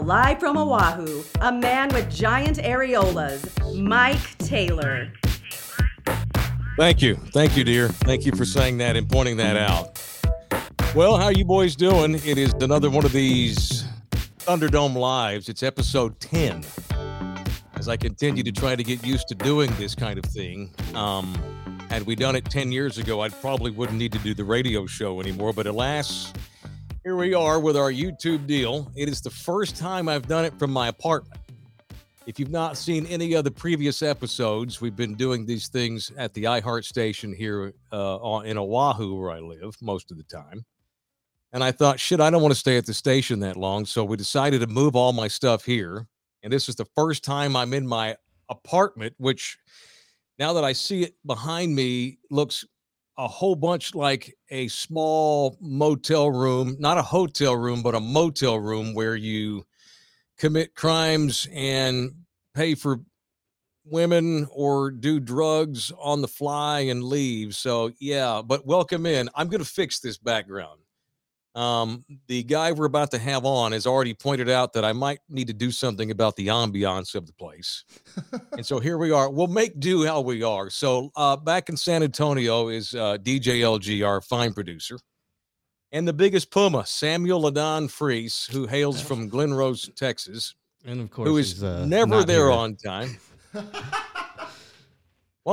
live from Oahu, a man with giant areolas, Mike Taylor. Thank you. Thank you, dear. Thank you for saying that and pointing that out. Well, how you boys doing? It is another one of these Thunderdome Lives. It's episode 10. As I continue to try to get used to doing this kind of thing. Um, had we done it 10 years ago, I probably wouldn't need to do the radio show anymore. But alas, here we are with our YouTube deal. It is the first time I've done it from my apartment. If you've not seen any of the previous episodes, we've been doing these things at the iHeart station here uh, in Oahu, where I live most of the time. And I thought, shit, I don't want to stay at the station that long. So we decided to move all my stuff here. And this is the first time I'm in my apartment, which now that I see it behind me looks a whole bunch like a small motel room, not a hotel room, but a motel room where you commit crimes and pay for women or do drugs on the fly and leave. So, yeah, but welcome in. I'm going to fix this background. Um, the guy we're about to have on has already pointed out that I might need to do something about the ambiance of the place. and so here we are. We'll make do how we are. So, uh, back in San Antonio is uh, DJ LG, our fine producer and the biggest puma, Samuel Ladon Freese, who hails from Glen Rose, Texas, and of course, who is uh, never there here. on time. Why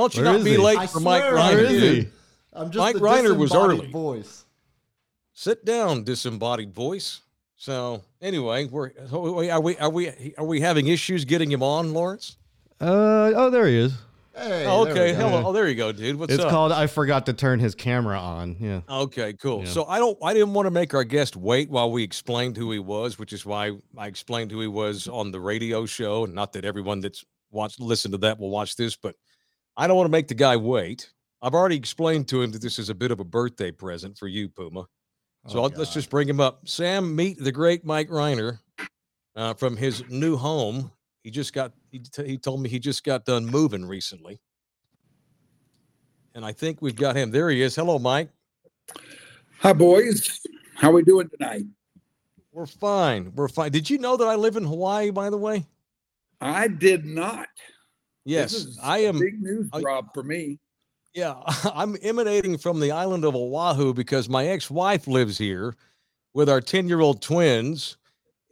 don't you Where not be he? late I for Mike Rhyner? I'm just Mike Rhyner was early. Voice. Sit down, disembodied voice. So anyway, we're are we are we are we having issues getting him on, Lawrence? Uh oh, there he is. Hey, oh, okay. Hello. Oh, there you go, dude. What's it's up? called I forgot to turn his camera on. Yeah. Okay, cool. Yeah. So I don't I didn't want to make our guest wait while we explained who he was, which is why I explained who he was on the radio show. And not that everyone that's watched listen to that will watch this, but I don't want to make the guy wait. I've already explained to him that this is a bit of a birthday present for you, Puma. So oh, let's just bring him up. Sam, meet the great Mike Rhyner uh, from his new home he just got he, t- he told me he just got done moving recently. And I think we've got him. There he is. Hello, Mike. Hi, boys. How we doing tonight? We're fine. We're fine. Did you know that I live in Hawaii, by the way? I did not. Yes, I am. Big news drop for me. Yeah, I'm emanating from the island of Oahu because my ex-wife lives here with our 10-year-old twins.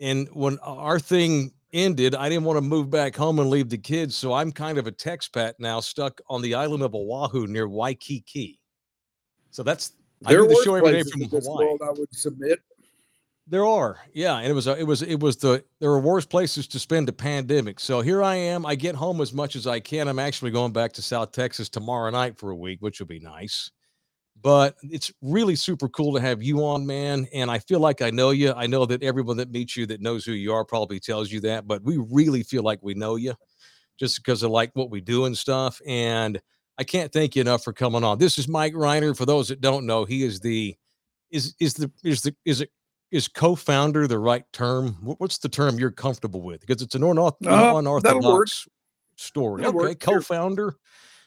And when our thing ended, I didn't want to move back home and leave the kids. So I'm kind of a expat now, stuck on the island of Oahu near Waikiki. So that's there I do the show every day from Hawaii. World I would submit. There are, yeah, and it was it was it was the there were worse places to spend a pandemic. So here I am. I get home as much as I can. I'm actually going back to South Texas tomorrow night for a week, which will be nice but it's really super cool to have you on, man. And I feel like I know you. I know that everyone that meets you that knows who you are probably tells you that, but we really feel like we know you just because of like what we do and stuff. And I can't thank you enough for coming on. This is Mike Rhyner. For those that don't know, he is the is is the is the is it is co-founder the right term? What's the term you're comfortable with? Because it's an unorthodox, uh, unorthodox story. That'll okay, work. co-founder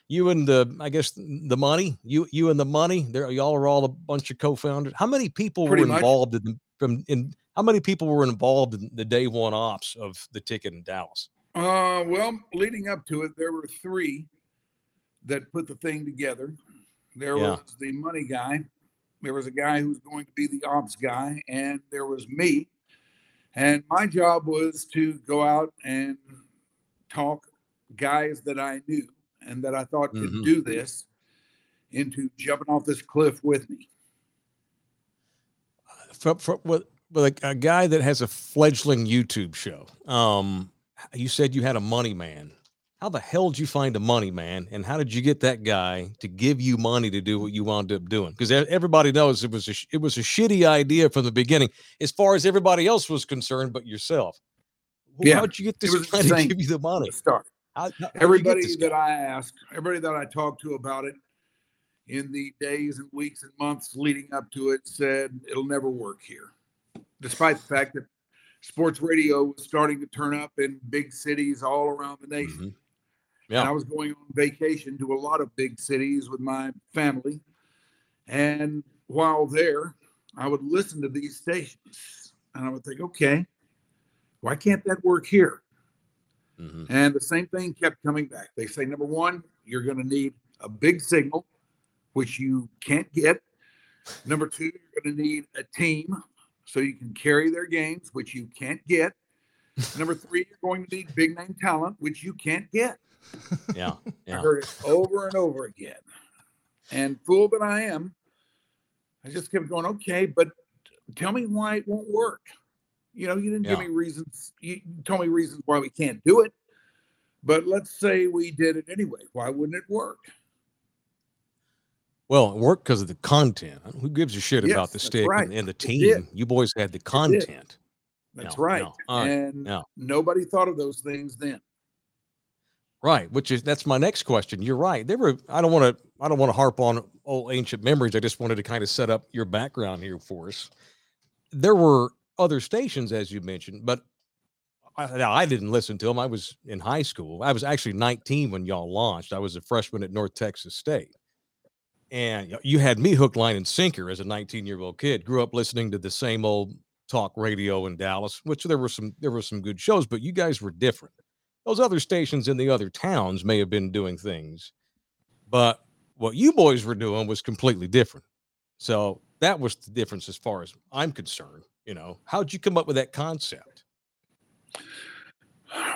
you and the I guess the money, you you and the money, there y'all are all a bunch of co-founders. How many people Pretty were involved much. in from in how many people were involved in the day one ops of the ticket in Dallas? Uh well, leading up to it, there were three that put the thing together. There yeah. was the money guy, there was a guy who was going to be the ops guy, and there was me. And my job was to go out and talk guys that I knew and that I thought mm-hmm. could do this into jumping off this cliff with me. For, for, with, with a, a, guy that has a fledgling YouTube show, um, you said you had a money man. How the hell did you find a money man, and how did you get that guy to give you money to do what you wound up doing? Because everybody knows it was a it was a shitty idea from the beginning, as far as everybody else was concerned, but yourself. Yeah. How'd you get this guy to give you the money? Start. How, how everybody that I asked, everybody that I talked to about it in the days and weeks and months leading up to it said it'll never work here. Despite the fact that sports radio was starting to turn up in big cities all around the nation. Mm-hmm. Yeah. And I was going on vacation to a lot of big cities with my family. And while there, I would listen to these stations and I would think, okay, Why can't that work here? Mm-hmm. And the same thing kept coming back. They say, number one, you're going to need a big signal, which you can't get. Number two, you're going to need a team so you can carry their games, which you can't get. Number three, you're going to need big name talent, which you can't get. Yeah, yeah. I heard it over and over again. And fool that I am, I just kept going, okay, but tell me why it won't work. You know, you didn't yeah. give me reasons. You told me reasons why we can't do it. But let's say we did it anyway. Why wouldn't it work? Well, it worked because of the content. Who gives a shit yes, about the stick right. and, and, the team? You boys had the content. That's no, right. No, right. And no. nobody thought of those things then. Right, which is that's my next question. You're right. There were I don't want to I don't want to harp on old ancient memories. I just wanted to kind of set up your background here for us. There were other stations, as you mentioned, but I, I didn't listen to them. I was in high school. I was actually 19 when y'all launched. I was a freshman at North Texas State and you had me hook, line, and sinker as a 19 year old kid. Grew up listening to the same old talk radio in Dallas, which there were some there were some good shows, but you guys were different. Those other stations in the other towns may have been doing things, but what you boys were doing was completely different. So that was the difference as far as I'm concerned. You know, how'd you come up with that concept?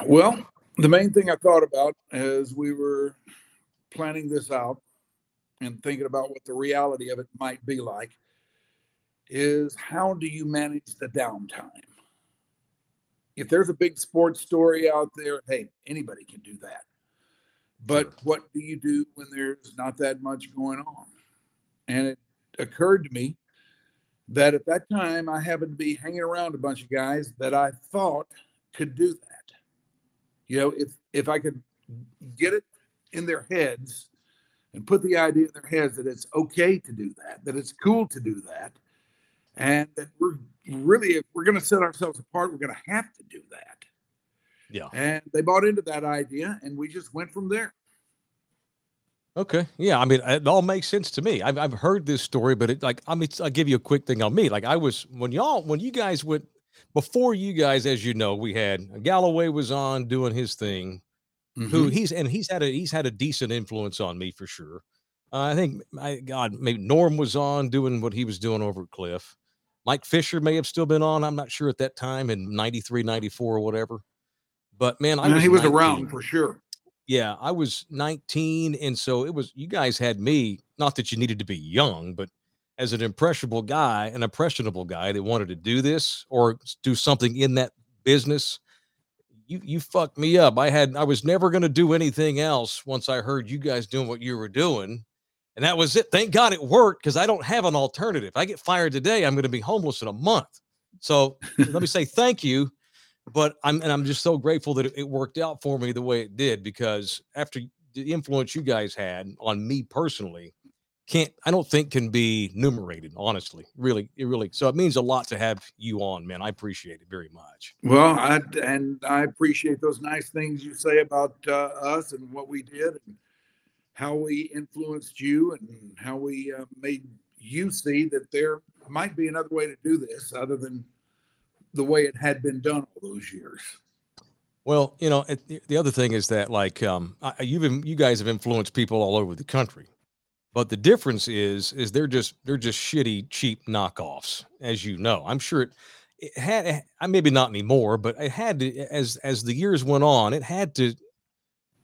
Well, the main thing I thought about as we were planning this out and thinking about what the reality of it might be like is how do you manage the downtime? If there's a big sports story out there, hey, anybody can do that. But what do you do when there's not that much going on? And it occurred to me that at that time I happened to be hanging around a bunch of guys that I thought could do that. You know, if if I could get it in their heads and put the idea in their heads that it's okay to do that, that it's cool to do that, and that we're really, if we're going to set ourselves apart, we're going to have to do that. Yeah. And they bought into that idea, and we just went from there. Okay. Yeah. I mean, it all makes sense to me. I've, I've heard this story, but it like, I mean, I'll give you a quick thing on me. Like, I was, when y'all, when you guys went, before you guys, as you know, we had Galloway was on doing his thing mm-hmm. who he's and he's had a he's had a decent influence on me for sure. Uh, I think my God, maybe Norm was on doing what he was doing over Cliff. Mike Fisher may have still been on. I'm not sure at that time in 93, 94 or whatever. But man, I was he was 19. around for sure. Yeah, I was 19. And so it was, you guys had me, not that you needed to be young, but as an impressionable guy, an impressionable guy that wanted to do this or do something in that business you you fucked me up. I had I was never going to do anything else once I heard you guys doing what you were doing. And that was it. Thank God it worked because I don't have an alternative. If I get fired today, I'm going to be homeless in a month. So let me say thank you. But I'm and I'm just so grateful that it, worked out for me the way it did because after the influence you guys had on me personally, can't I don't think can be numerated, honestly. Really, it really so it means a lot to have you on, man. I appreciate it very much. Well, I and I appreciate those nice things you say about uh, us and what we did and how we influenced you and how we uh, made you see that there might be another way to do this other than the way it had been done all those years. Well, you know, it, the other thing is that like um, you've you guys have influenced people all over the country but the difference is, is they're just they're just shitty, cheap knockoffs, as you know. I'm sure it, it had, I maybe not anymore, but it had to as as the years went on, it had to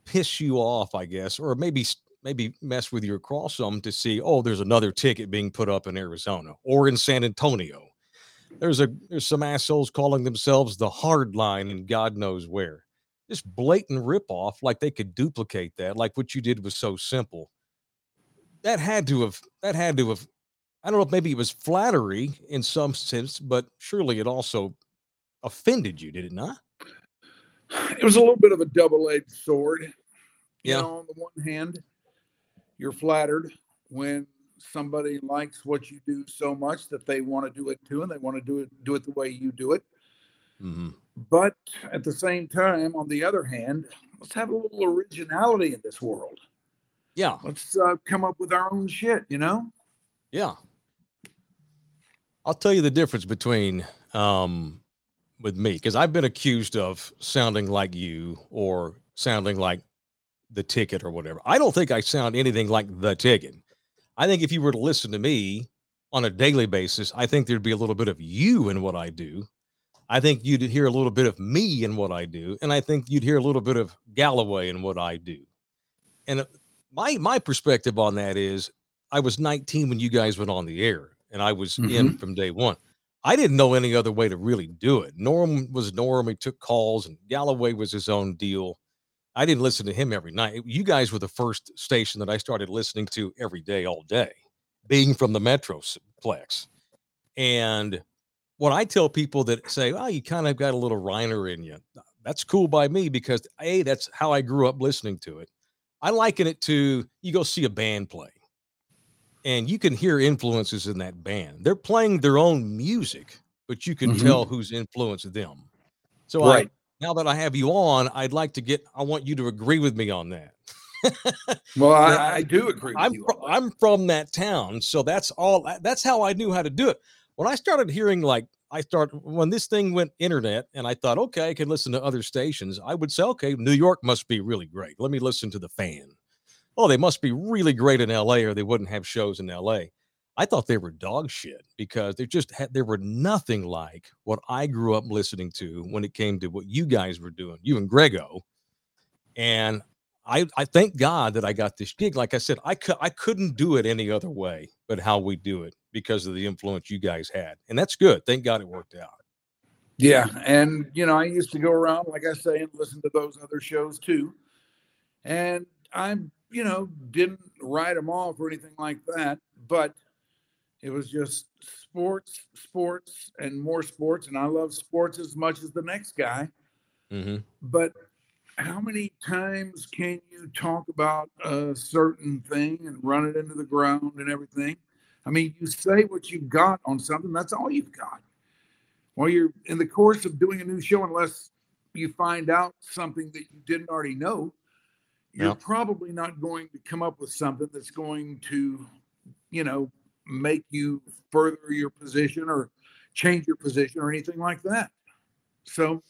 piss you off, I guess, or maybe maybe mess with your some to see, oh, there's another ticket being put up in Arizona or in San Antonio. There's a there's some assholes calling themselves the hard line and God knows where. This blatant ripoff, like they could duplicate that, like what you did was so simple that had to have that had to have I don't know if maybe it was flattery in some sense, but surely it also offended you, did it not? It was a little bit of a double-edged sword. Yeah. You know, on the one hand, you're flattered when somebody likes what you do so much that they want to do it too, and they want to do it do it the way you do it. Mm-hmm. But at the same time, on the other hand, let's have a little originality in this world. Yeah. Let's uh, come up with our own shit, you know? Yeah. I'll tell you the difference between um with me because I've been accused of sounding like you or sounding like the ticket or whatever. I don't think I sound anything like the ticket. I think if you were to listen to me on a daily basis, I think there'd be a little bit of you in what I do. I think you'd hear a little bit of me in what I do, and I think you'd hear a little bit of Galloway in what I do. And uh, my my perspective on that is, I was 19 when you guys went on the air, and I was mm-hmm. in from day one. I didn't know any other way to really do it. Norm was Norm; he took calls, and Galloway was his own deal. I didn't listen to him every night. You guys were the first station that I started listening to every day, all day, being from the Metroplex. And what I tell people that say, "Oh, you kind of got a little Rhyner in you," that's cool by me because a that's how I grew up listening to it. I liken it to you go see a band play, and you can hear influences in that band. They're playing their own music, but you can mm-hmm. tell who's influenced them. So right. Now that I have you on, I'd like to get, I want you to agree with me on that. well, I, I, do agree. I'm, I'm from that town. So that's all, that's how I knew how to do it. When I started hearing like, I start when this thing went internet and I thought, okay, I can listen to other stations. I would say, okay, New York must be really great. Let me listen to the fan. Oh, they must be really great in LA or they wouldn't have shows in LA. I thought they were dog shit because they just had they were nothing like what I grew up listening to when it came to what you guys were doing, you and Grego. And I I thank God that I got this gig. Like I said, I could I couldn't do it any other way but how we do it because of the influence you guys had. And that's good. Thank God it worked out. Yeah. And you know, I used to go around, like I say, and listen to those other shows too. And I'm, you know, didn't write them off or anything like that. But it was just sports, sports, and more sports. And I love sports as much as the next guy. Mm-hmm. But how many times can you talk about a certain thing and run it into the ground and everything? I mean, you say what you've got on something, that's all you've got. Well, you're in the course of doing a new show, unless you find out something that you didn't already know, you're probably not going to come up with something that's going to, you know, make you further your position or change your position or anything like that. So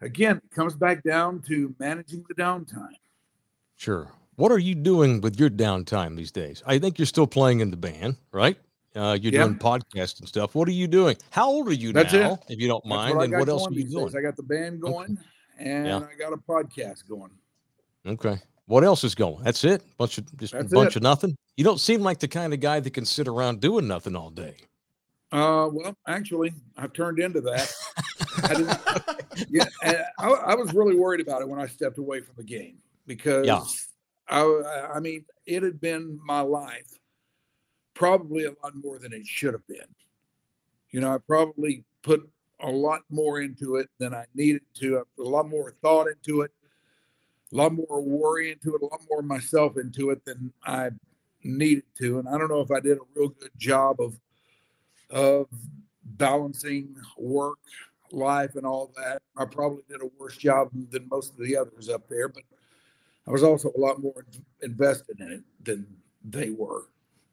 again, it comes back down to managing the downtime. Sure. What are you doing with your downtime these days? I think you're still playing in the band, right? Uh, you're doing podcasts and stuff. What are you doing? How old are you That's now, it. if you don't mind? What and what else are you doing? Days. I got the band going okay. and yeah. I got a podcast going. Okay. What else is going? That's it. Bunch of just That's a bunch it. of nothing. You don't seem like the kind of guy that can sit around doing nothing all day. Uh, well, actually, I've turned into that. I yeah, I, I, was really worried about it when I stepped away from the game because yeah. I, I mean, it had been my life probably a lot more than it should have been. You know, I probably put a lot more into it than I needed to. I put a lot more thought into it a lot more worry into it, a lot more myself into it than I needed to. And I don't know if I did a real good job of of balancing work, life, and all that. I probably did a worse job than most of the others up there, but I was also a lot more invested in it than they were.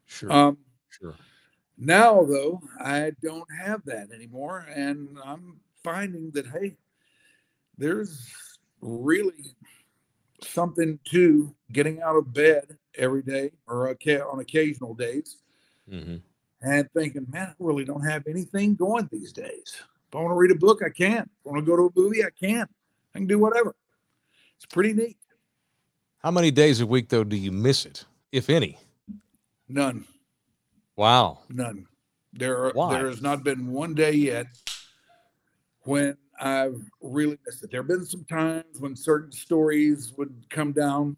Sure. Um, sure. Now, though, I don't have that anymore, and I'm finding that hey, there's really something to getting out of bed every day or on occasional days mm-hmm. and thinking, man, I really don't have anything going these days. If I want to read a book, I can. If I want to go to a movie, I can. I can do whatever. It's pretty neat. How many days a week, though, do you miss it, if any? None. Wow. None. There, are, Why? there has not been one day yet when I've really missed it. There have been some times when certain stories would come down,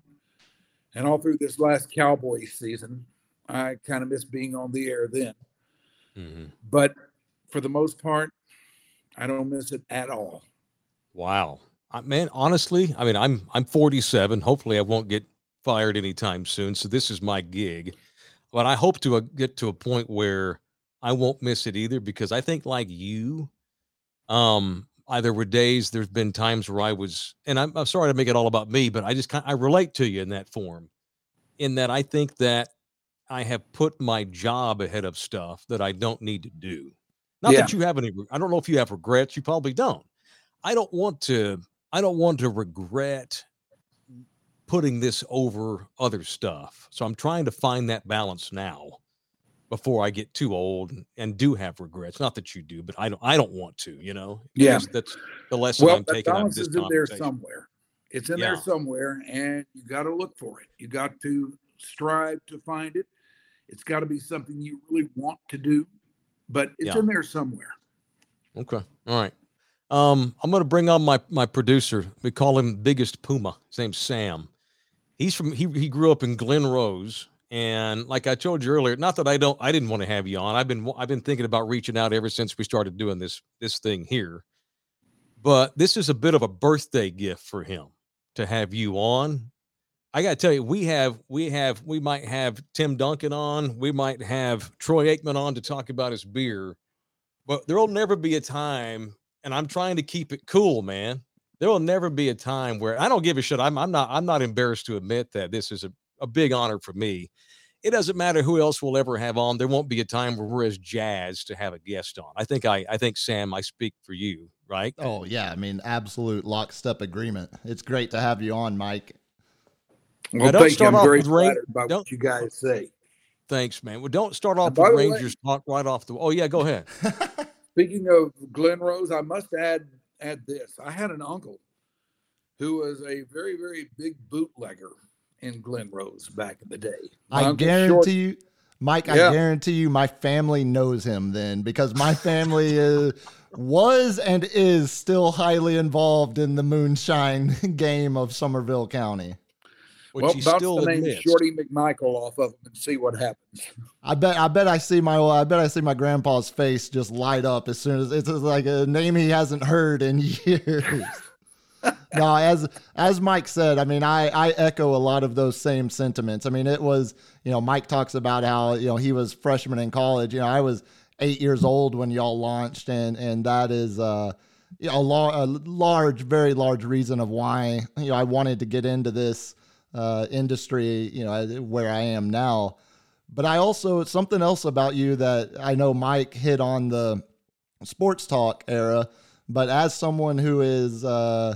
and all through this last Cowboy season, I kind of miss being on the air then. Mm-hmm. But for the most part, I don't miss it at all. Wow, I, man! Honestly, I mean, I'm I'm 47. Hopefully, I won't get fired anytime soon. So this is my gig, but I hope to uh, get to a point where I won't miss it either because I think, like you, um, I, there were days, there's been times where I was, and I'm, I'm sorry to make it all about me, but I just kind I relate to you in that form, in that I think that I have put my job ahead of stuff that I don't need to do. Not yeah. that you have any, I don't know if you have regrets. You probably don't, I don't want to I don't want to regret putting this over other stuff. So I'm trying to find that balance now before I get too old and, and do have regrets. Not that you do, but I don't I don't want to, you know. Yeah. That's the lesson well, I'm taking out of this is in there somewhere. It's in yeah. there somewhere and you got to look for it. You got to strive to find it. It's got to be something you really want to do, but it's yeah. in there somewhere. Okay. All right. Um, I'm going to bring on my my producer. We call him Biggest Puma. His name's Sam. He's from he he grew up in Glen Rose, and like I told you earlier, not that I don't I didn't want to have you on. I've been I've been thinking about reaching out ever since we started doing this this thing here. But this is a bit of a birthday gift for him to have you on. I got to tell you, we have we have we might have Tim Duncan on, we might have Troy Aikman on to talk about his beer, but there will never be a time and I'm trying to keep it cool, man. There will never be a time where I don't give a shit. I'm, I'm not I'm not embarrassed to admit that this is a, a big honor for me. It doesn't matter who else we'll ever have on. There won't be a time where we're as jazzed to have a guest on. I think I I think Sam, I speak for you, right? Oh yeah, I mean absolute lockstep agreement. It's great to have you on, Mike. Well, don't start off with Ra- by don't, what you guys say. Thanks, man. Well, don't start off with Rangers way, talk right off the. Oh yeah, go ahead. Speaking of Glen Rose, I must add add this. I had an uncle who was a very, very big bootlegger in Glen Rose back in the day. My I guarantee Short, you, Mike, yeah. I guarantee you my family knows him then because my family is was and is still highly involved in the moonshine game of Somervell County. Which well, bounce the name admits. Shorty McMichael off of him and see what happens. I bet. I bet I see my. I bet I see my grandpa's face just light up as soon as it's like a name he hasn't heard in years. No, as as Mike said, I mean, I I echo a lot of those same sentiments. I mean, it was you know Mike talks about how you know he was freshman in college. You know, I was eight years old when y'all launched, and and that is uh a, a large, very large reason of why you know I wanted to get into this uh, industry, you know, where I am now. But I also something else about you that I know Mike hit on the sports talk era, but as someone who is uh,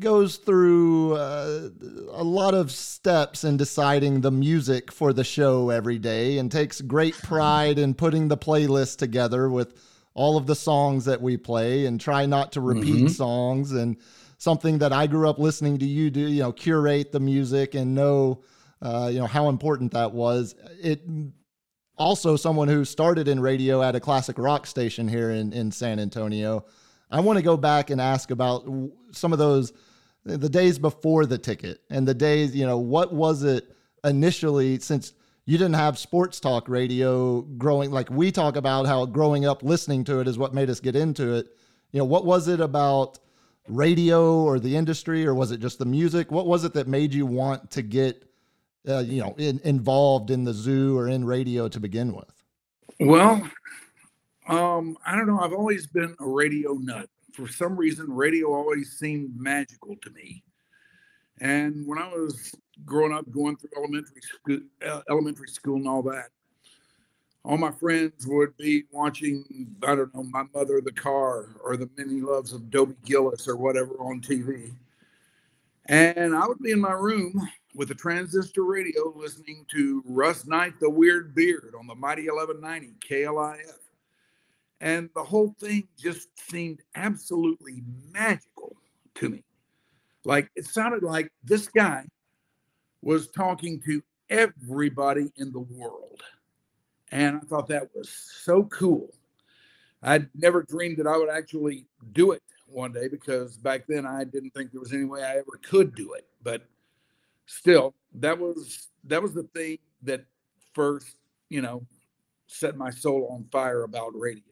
goes through uh, a lot of steps in deciding the music for the show every day and takes great pride in putting the playlist together with all of the songs that we play and try not to repeat mm-hmm. songs and something that I grew up listening to you do, you know, curate the music and know, uh, you know, how important that was. It also someone who started in radio at a classic rock station here in, in San Antonio. I want to go back and ask about some of those, the days before the ticket and the days, you know, what was it initially since you didn't have sports talk radio growing like we talk about how growing up listening to it is what made us get into it you know what was it about radio or the industry, or was it just the music? What was it that made you want to get, uh, you know, in, involved in the zoo or in radio to begin with? Well, um, I don't know. I've always been a radio nut. For some reason, radio always seemed magical to me. And when I was growing up, going through elementary school, elementary school, and all that, all my friends would be watching, I don't know, My Mother the Car or The Many Loves of Dobie Gillis or whatever on TV. And I would be in my room with a transistor radio listening to Russ Knight, The Weird Beard on the Mighty 1190 KLIF. And the whole thing just seemed absolutely magical to me. Like it sounded like this guy was talking to everybody in the world. And I thought that was so cool. I'd never dreamed that I would actually do it one day because back then I didn't think there was any way I ever could do it. But still, that was that was the thing that first, you know, set my soul on fire about radio.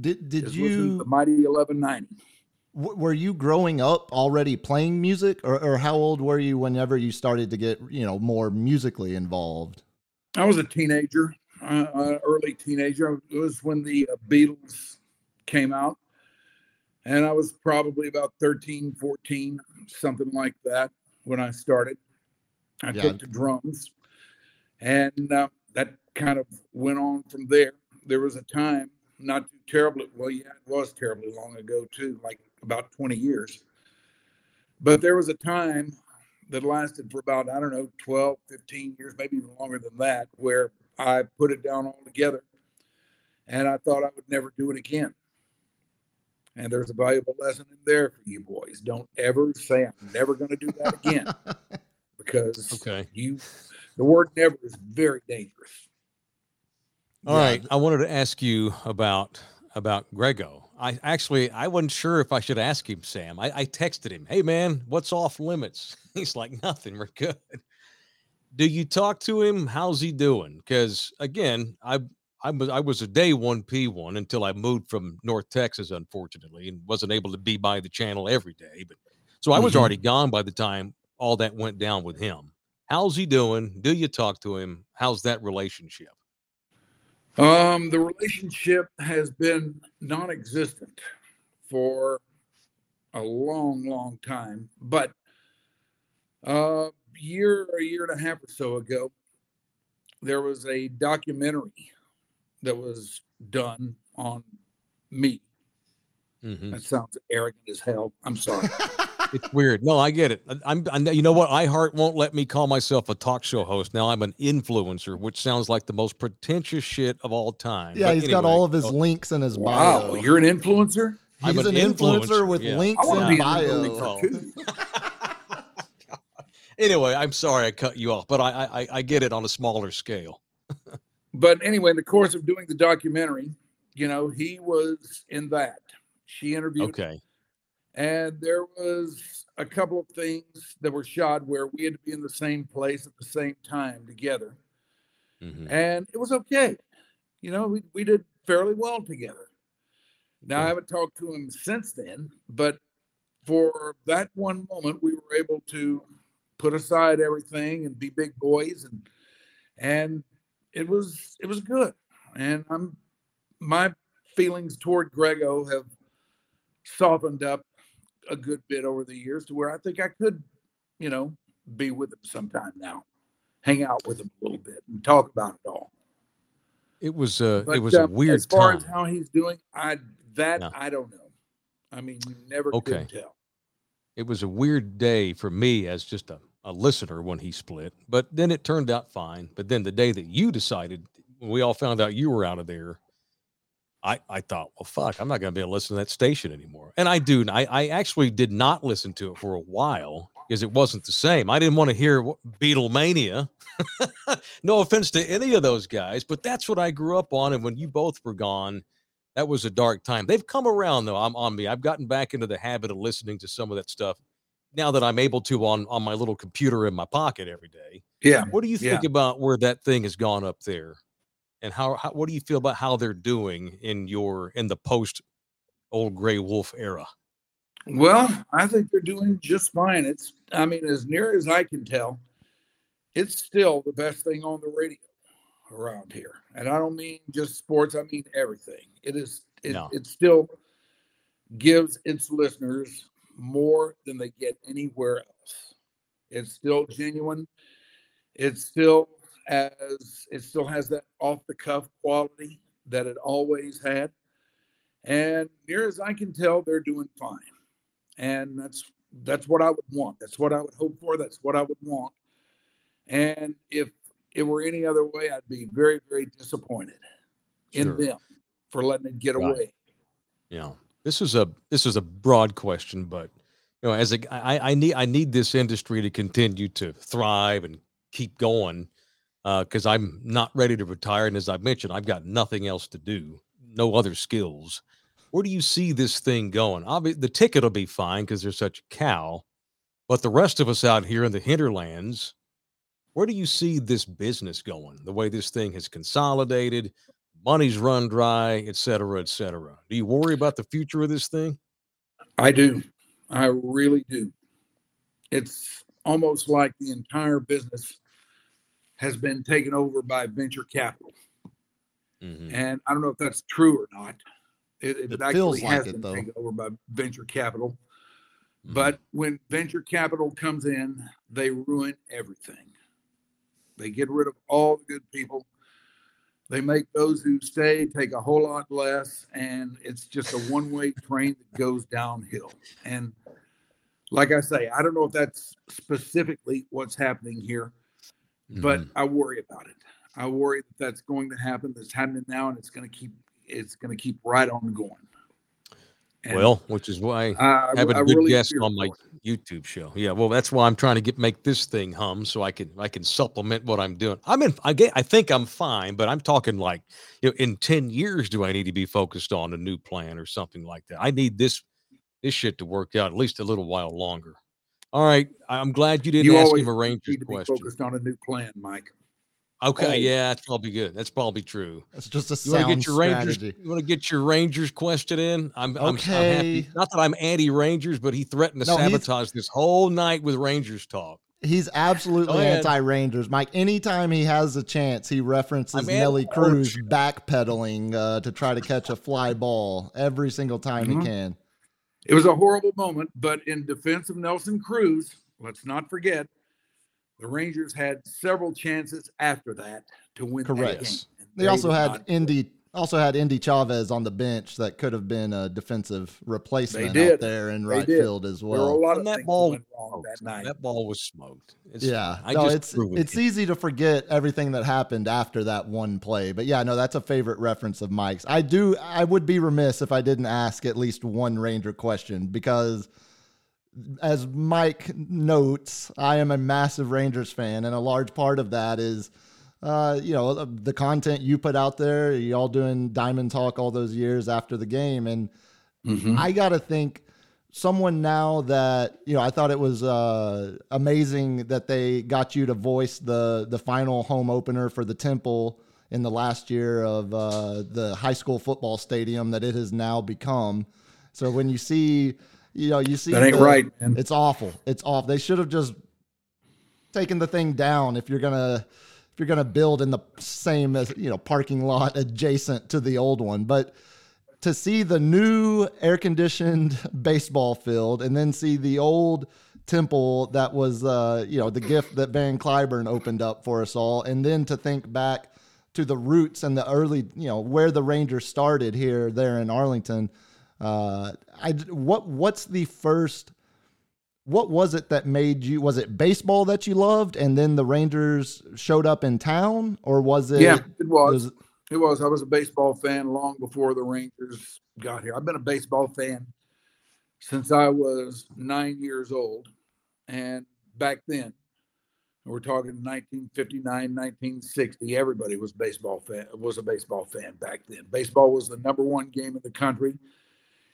Did did you the Mighty Eleven Ninety? were you growing up already playing music or, or how old were you whenever you started to get you know more musically involved i was a teenager uh, uh, early teenager. It was when the uh, Beatles came out. And I was probably about 13, 14, something like that when I started. I yeah. took to drums. And uh, that kind of went on from there. There was a time not too terribly. Well, yeah, it was terribly long ago too, like about 20 years. But there was a time that lasted for about, I don't know, 12, 15 years, maybe even longer than that, where I put it down altogether. And I thought I would never do it again. And there's a valuable lesson in there for you boys. Don't ever say I'm never going to do that again. because okay. you the word never is very dangerous. All yeah. right, I wanted to ask you about about Grego. I actually I wasn't sure if I should ask him, Sam. I, I texted him, "Hey man, what's off limits?" He's like, "Nothing. We're good." Do you talk to him? How's he doing? Because again, I I was I was a day one P one until I moved from North Texas, unfortunately, and wasn't able to be by the channel every day. But so I was mm-hmm. already gone by the time all that went down with him. How's he doing? Do you talk to him? How's that relationship? Um, the relationship has been non-existent for a long, long time. But a year, a year and a half or so ago, there was a documentary that was done on me. Mm-hmm. That sounds arrogant as hell. I'm sorry. it's weird. No, I get it. I'm, I'm, you know what? iHeart won't let me call myself a talk show host. Now I'm an influencer, which sounds like the most pretentious shit of all time. Yeah, but he's anyway, got all of his links in his wow, bio. You're an influencer. He's an, an, influencer, influencer with yeah. links in bio. Oh. anyway, I'm sorry I cut you off, but I, I I get it on a smaller scale. but anyway, in the course of doing the documentary, you know, he was in that. She interviewed. Okay and there was a couple of things that were shot where we had to be in the same place at the same time together mm-hmm. and it was okay you know we, we did fairly well together now yeah. i haven't talked to him since then but for that one moment we were able to put aside everything and be big boys and and it was it was good and i'm my feelings toward grego have softened up a good bit over the years to where I think I could, you know, be with him sometime now, hang out with him a little bit and talk about it all. It was a but, it was um, a weird as far time. as how he's doing. I that no. I don't know. I mean, you never okay. tell. It was a weird day for me as just a, a listener when he split, but then it turned out fine. But then the day that you decided, we all found out you were out of there, I, I thought, well, fuck, I'm not going to be able to listen to that station anymore. And I do. I, I actually did not listen to it for a while because it wasn't the same. I didn't want to hear Beatlemania. no offense to any of those guys, but that's what I grew up on. And when you both were gone, that was a dark time. They've come around though. I'm on me. I've gotten back into the habit of listening to some of that stuff now that I'm able to on on my little computer in my pocket every day. Yeah. What do you think yeah. about where that thing has gone up there? And how, how what do you feel about how they're doing in your in the post old gray wolf era? Well, I think they're doing just fine. It's I mean, as near as I can tell, it's still the best thing on the radio around here. And I don't mean just sports, I mean everything. It is it, no. it still gives its listeners more than they get anywhere else. It's still genuine. It's still as it still has that off the cuff quality that it always had. And near as I can tell, they're doing fine. And that's that's what I would want. That's what I would hope for. That's what I would want. And if it were any other way, I'd be very, very disappointed sure. in them for letting it get right. away. Yeah. This is a this is a broad question, but you know, as a I, I need I need this industry to continue to thrive and keep going because uh, I'm not ready to retire. And as I've mentioned, I've got nothing else to do, no other skills. Where do you see this thing going? The ticket will be fine because there's such a cow, but the rest of us out here in the hinterlands, where do you see this business going? The way this thing has consolidated, money's run dry, et cetera, et cetera. Do you worry about the future of this thing? I do. I really do. It's almost like the entire business has been taken over by venture capital. Mm-hmm. And I don't know if that's true or not. It, it, it actually has like been it, taken over by venture capital. Mm-hmm. But when venture capital comes in, they ruin everything. They get rid of all the good people. They make those who stay take a whole lot less, and it's just a one way train that goes downhill. And like I say, I don't know if that's specifically what's happening here, but mm-hmm. I worry about it. I worry that that's going to happen. That's happening now, and it's going to keep it's going to keep right on going. And well, which is why I have a I good really guest on my YouTube show. Yeah, well, that's why I'm trying to get make this thing hum so I can I can supplement what I'm doing. I'm in. I get. I think I'm fine, but I'm talking like, you know, in ten years, do I need to be focused on a new plan or something like that? I need this this shit to work out at least a little while longer. All right, I'm glad you didn't you ask him a Rangers question. Focused on a new plan, Mike. Okay, oh. yeah, that's probably good. That's probably true. That's just a you want to get your Rangers. You want to get your Rangers question in? I'm, okay. I'm, I'm happy. Not that I'm anti-Rangers, but he threatened to no, sabotage this whole night with Rangers talk. He's absolutely anti-Rangers, Mike. Anytime he has a chance, he references I'm Nelly Cruz backpedaling uh, to try to catch a fly ball every single time mm-hmm. he can. It was a horrible moment, but in defense of Nelson Cruz, let's not forget the Rangers had several chances after that to win Correct. that game. They, they also had Endy also had Endy Chavez on the bench that could have been a defensive replacement out there in right field as well. a lot of that ball that night. That ball was smoked. It's yeah, no, it's it's easy to forget everything that happened after that one play. But yeah, no, that's a favorite reference of Mike's. I do. I would be remiss if I didn't ask at least one Ranger question because as Mike notes, I am a massive Rangers fan, and a large part of that is, uh, you know, the content you put out there. Y'all doing Diamond Talk all those years after the game, and mm-hmm. I got to think someone now that you know. I thought it was uh, amazing that they got you to voice the the final home opener for the Temple in the last year of uh, the high school football stadium that it has now become. So when you see you know, you see that ain't the, right. Man. It's awful. It's off. They should have just taken the thing down if you're gonna if you're gonna build in the same as you know parking lot adjacent to the old one. But to see the new air conditioned baseball field and then see the old temple that was uh, you know the gift that Van Cliburn opened up for us all, and then to think back to the roots and the early you know where the Rangers started here there in Arlington uh, I what what's the first? What was it that made you? Was it baseball that you loved, and then the Rangers showed up in town, or was it? Yeah, it was. was it was. I was a baseball fan long before the Rangers got here. I've been a baseball fan since I was nine years old, and back then, we're talking 1959, 1960. Everybody was baseball fan. Was a baseball fan back then. Baseball was the number one game in the country.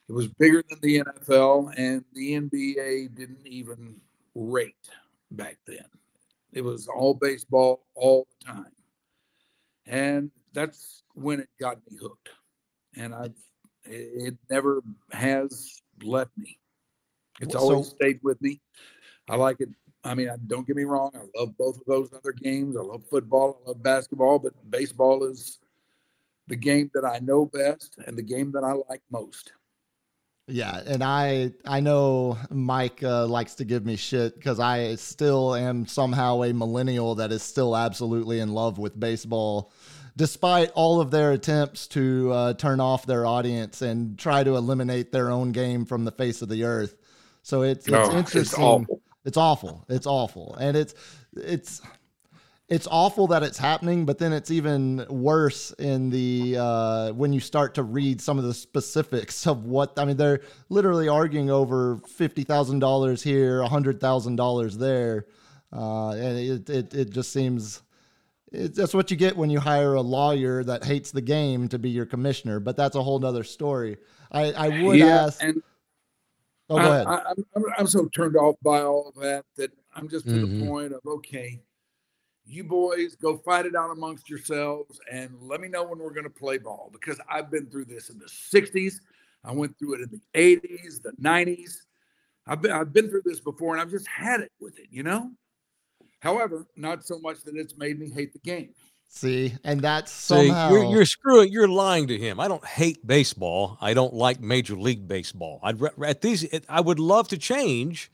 It was bigger than the NFL, and the NBA didn't even rate back then. It was all baseball all the time. And that's when it got me hooked. And I've it never has left me. It's so, always stayed with me. I like it. I mean, don't get me wrong. I love both of those other games. I love football. I love basketball, but baseball is the game that I know best and the game that I like most. Yeah, and I I know Mike uh, likes to give me shit because I still am somehow a millennial that is still absolutely in love with baseball, despite all of their attempts to uh, turn off their audience and try to eliminate their own game from the face of the earth. So it's it's oh, interesting. It's awful. It's awful. It's awful, and it's it's it's awful that it's happening, but then it's even worse in the uh, when you start to read some of the specifics of what I mean. They're literally arguing over fifty thousand dollars here, hundred thousand dollars there, uh, and it, it it just seems it, that's what you get when you hire a lawyer that hates the game to be your commissioner. But that's a whole nother story. I, I would yeah, ask. And oh, go I, ahead. I, I'm, I'm so turned off by all of that that I'm just to mm-hmm. the point of okay you boys go fight it out amongst yourselves and let me know when we're going to play ball because I've been through this in the 60s. I went through it in the 80s, the 90s. I've been, I've been through this before and I've just had it with it, you know? However, not so much that it's made me hate the game. See, and that's somehow See, you're, you're, screwing. You're lying to him. I don't hate baseball. I don't like Major League Baseball. I'd at these. I would love to change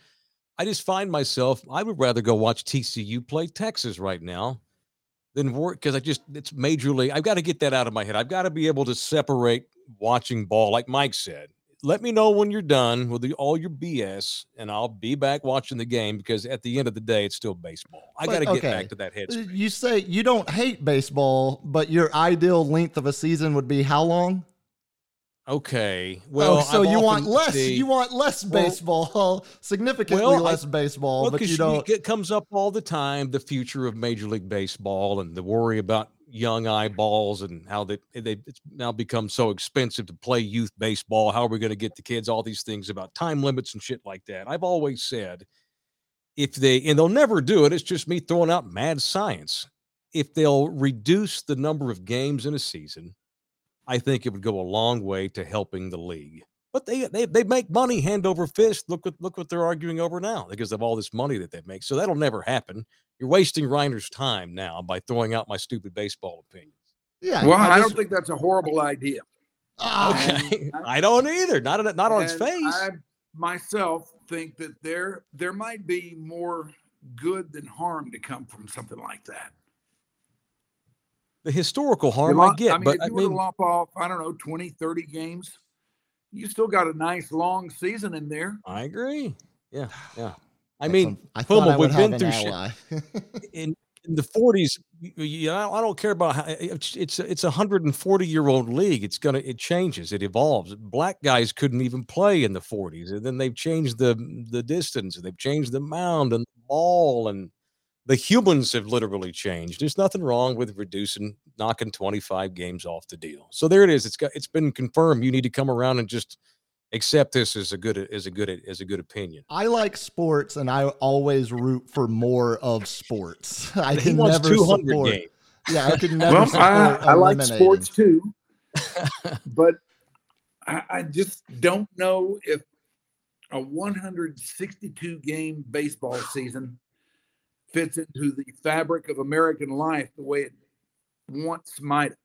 I just find myself, I would rather go watch TCU play Texas right now than work because I just it's majorly. I've got to get that out of my head. I've got to be able to separate watching ball, like Mike said. Let me know when you're done with the, all your BS, and I'll be back watching the game because at the end of the day, it's still baseball. I got to get okay. back to that uh, head. You say you don't hate baseball, but your ideal length of a season would be how long? Okay. Oh, well, oh, so I've you want less? See, you want less baseball, well, significantly well, less I, baseball, well, but you don't. It comes up all the time. The future of Major League Baseball and the worry about young eyeballs and how they they it's now become so expensive to play youth baseball. How are we going to get the kids? All these things about time limits and shit like that. I've always said, if they and they'll never do it. It's just me throwing out mad science. If they'll reduce the number of games in a season I think it would go a long way to helping the league. But they they, they make money hand over fist. Look what look what they're arguing over now because of all this money that they make. So that'll never happen. You're wasting Rhyner's time now by throwing out my stupid baseball opinions. Yeah. Well, I, I don't think that's a horrible idea. Ah. Okay. I, I don't either. Not not on its face. I myself think that there there might be more good than harm to come from something like that. The historical harm I get, I mean, but if you I mean, were to lop off, I don't know, 20, 30 games, you still got a nice long season in there. I agree. Yeah, yeah. I mean, I Puma, we've been through shit. in in the 40s. Yeah, I don't care about how eh, eh, it's it's it's a 140 year old league. It's gonna it changes, it evolves. Black guys couldn't even play in the 40s, and then they've changed the the distance, they've changed the mound and the ball and the humans have literally changed. There's nothing wrong with reducing, knocking 25 games off the deal. So there it is. It's got it's been confirmed. You need to come around and just accept this as a good as a good as a good opinion. I like sports, and I always root for more of sports. I can never support. Games. Yeah, I can never. well, I, I like sports too, but I, I just don't know if a 162 game baseball season fits into the fabric of American life the way it once might have.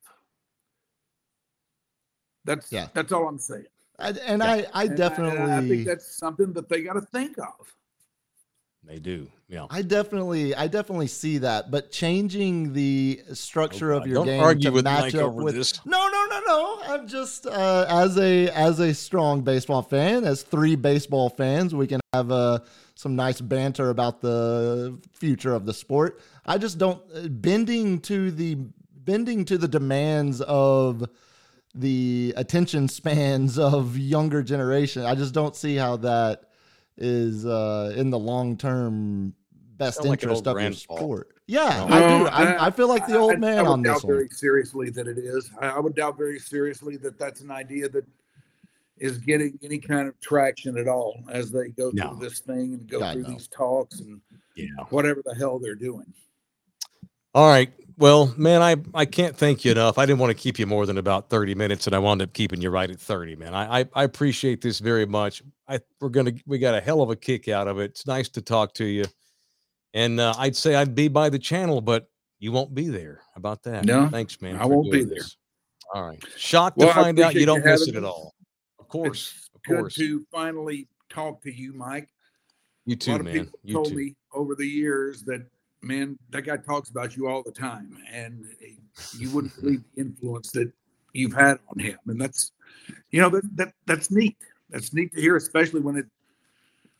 That's yeah. That's all I'm saying. I, and yeah. I, I definitely, I, I think that's something that they got to think of. They do. Yeah. I definitely I definitely see that. But changing the structure oh, of your Don't game argue to with match Mike up with this. No, no, no, no. I'm just uh, as a as a strong baseball fan, as three baseball fans, we can have uh, some nice banter about the future of the sport. I just don't uh, bending to the bending to the demands of the attention spans of younger generation. I just don't see how that is uh, in the long term best interest like of your sport. Yeah, no. I do. I, I, feel like the old man I, I on this one. Very seriously, that it is. I, would doubt very seriously that that's an idea that is getting any kind of traction at all as they go no. through this thing and go God, through no. these talks and yeah. whatever the hell they're doing. All right. Well, man, I, I can't thank you enough. I didn't want to keep you more than about 30 minutes, and I wound up keeping you right at 30, man. I, I, I appreciate this very much. I we're gonna we got a hell of a kick out of it. It's nice to talk to you. And uh, I'd say I'd be by the channel, but you won't be there. How about that? No. Thanks, man. I won't be this. there. All right. Shocked well, to find out you don't miss it at all. Of course. It's of course. Good to finally talk to you, Mike. You too, man. You told too. me over the years that man, that guy talks about you all the time, and you wouldn't believe the influence that you've had on him, and that's, you know, that, that that's neat. That's neat to hear, especially when it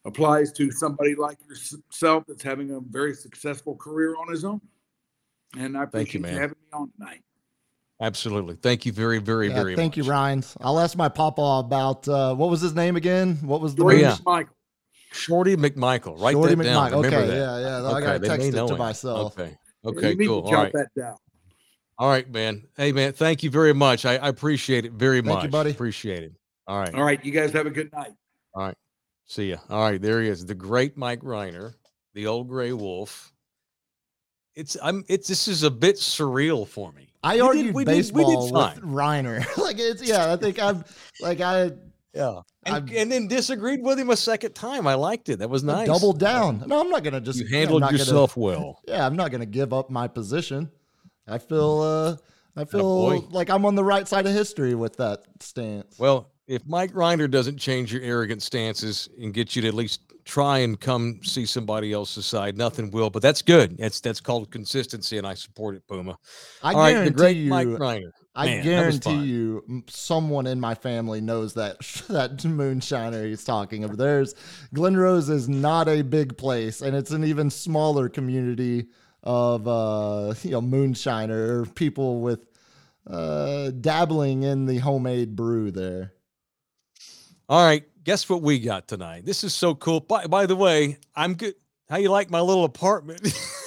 applies to somebody like yourself that's having a very successful career on his own. And I appreciate Thank you, man. having me on tonight. Absolutely. Thank you very, very, yeah, very thank much. you, Ryan. I'll ask my papa about uh, what was his name again? What was the name? Yeah. Michael. Shorty McMichael. Write Shorty that down. McMichael. okay, that. yeah, yeah. Okay, I gotta text it to myself. Okay. Okay, cool. All right. that down. All right, man. Hey, man. Thank you very much. I, I appreciate it very thank much. You, buddy. Appreciate it. All right. All right. You guys have a good night. All right. See ya. All right. There he is, the great Mike Rhyner, the old gray wolf. It's I'm. It's this is a bit surreal for me. I already we argued did, baseball did, with Rhyner. like it's yeah. I think I'm like I yeah. And, and, then disagreed with him a second time. I liked it. That was nice. Double down. No, I'm not gonna just you handled yourself gonna, well. Yeah, I'm not gonna give up my position. I feel uh I feel like I'm on the right side of history with that stance. Well, if Mike Rhyner doesn't change your arrogant stances and get you to at least try and come see somebody else's side, nothing will. But that's good. That's that's called consistency, and I support it, Puma. I All guarantee right, the great you, Mike Rhyner. I Man, guarantee you, someone in my family knows that that moonshiner he's talking of. There's Glen Rose is not a big place, and it's an even smaller community of uh, you know moonshiner people with uh, dabbling in the homemade brew there. All right, guess what we got tonight? This is so cool. By, by the way, I'm good. How you like my little apartment?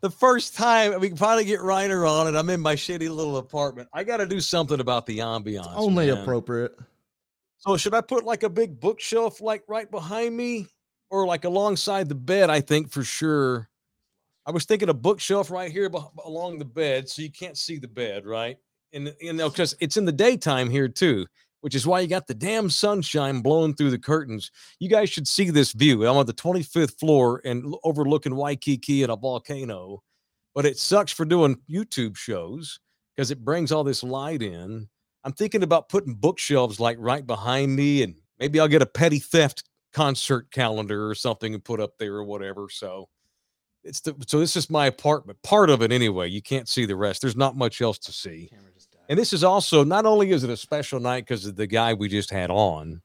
the first time we can finally get Rhyner on it, I'm in my shitty little apartment. I got to do something about the ambiance. It's only man. appropriate. So should I put like a big bookshelf like right behind me, or like alongside the bed? I think for sure. I was thinking a bookshelf right here along the bed, so you can't see the bed, right? And you know, because it's in the daytime here too which is why you got the damn sunshine blowing through the curtains. You guys should see this view. I'm on the 25th floor and overlooking Waikiki and a volcano. But it sucks for doing YouTube shows because it brings all this light in. I'm thinking about putting bookshelves like right behind me, and maybe I'll get a petty theft concert calendar or something and put up there or whatever. So it's the so this is my apartment, part of it anyway. You can't see the rest. There's not much else to see. And this is also not only is it a special night because of the guy we just had on,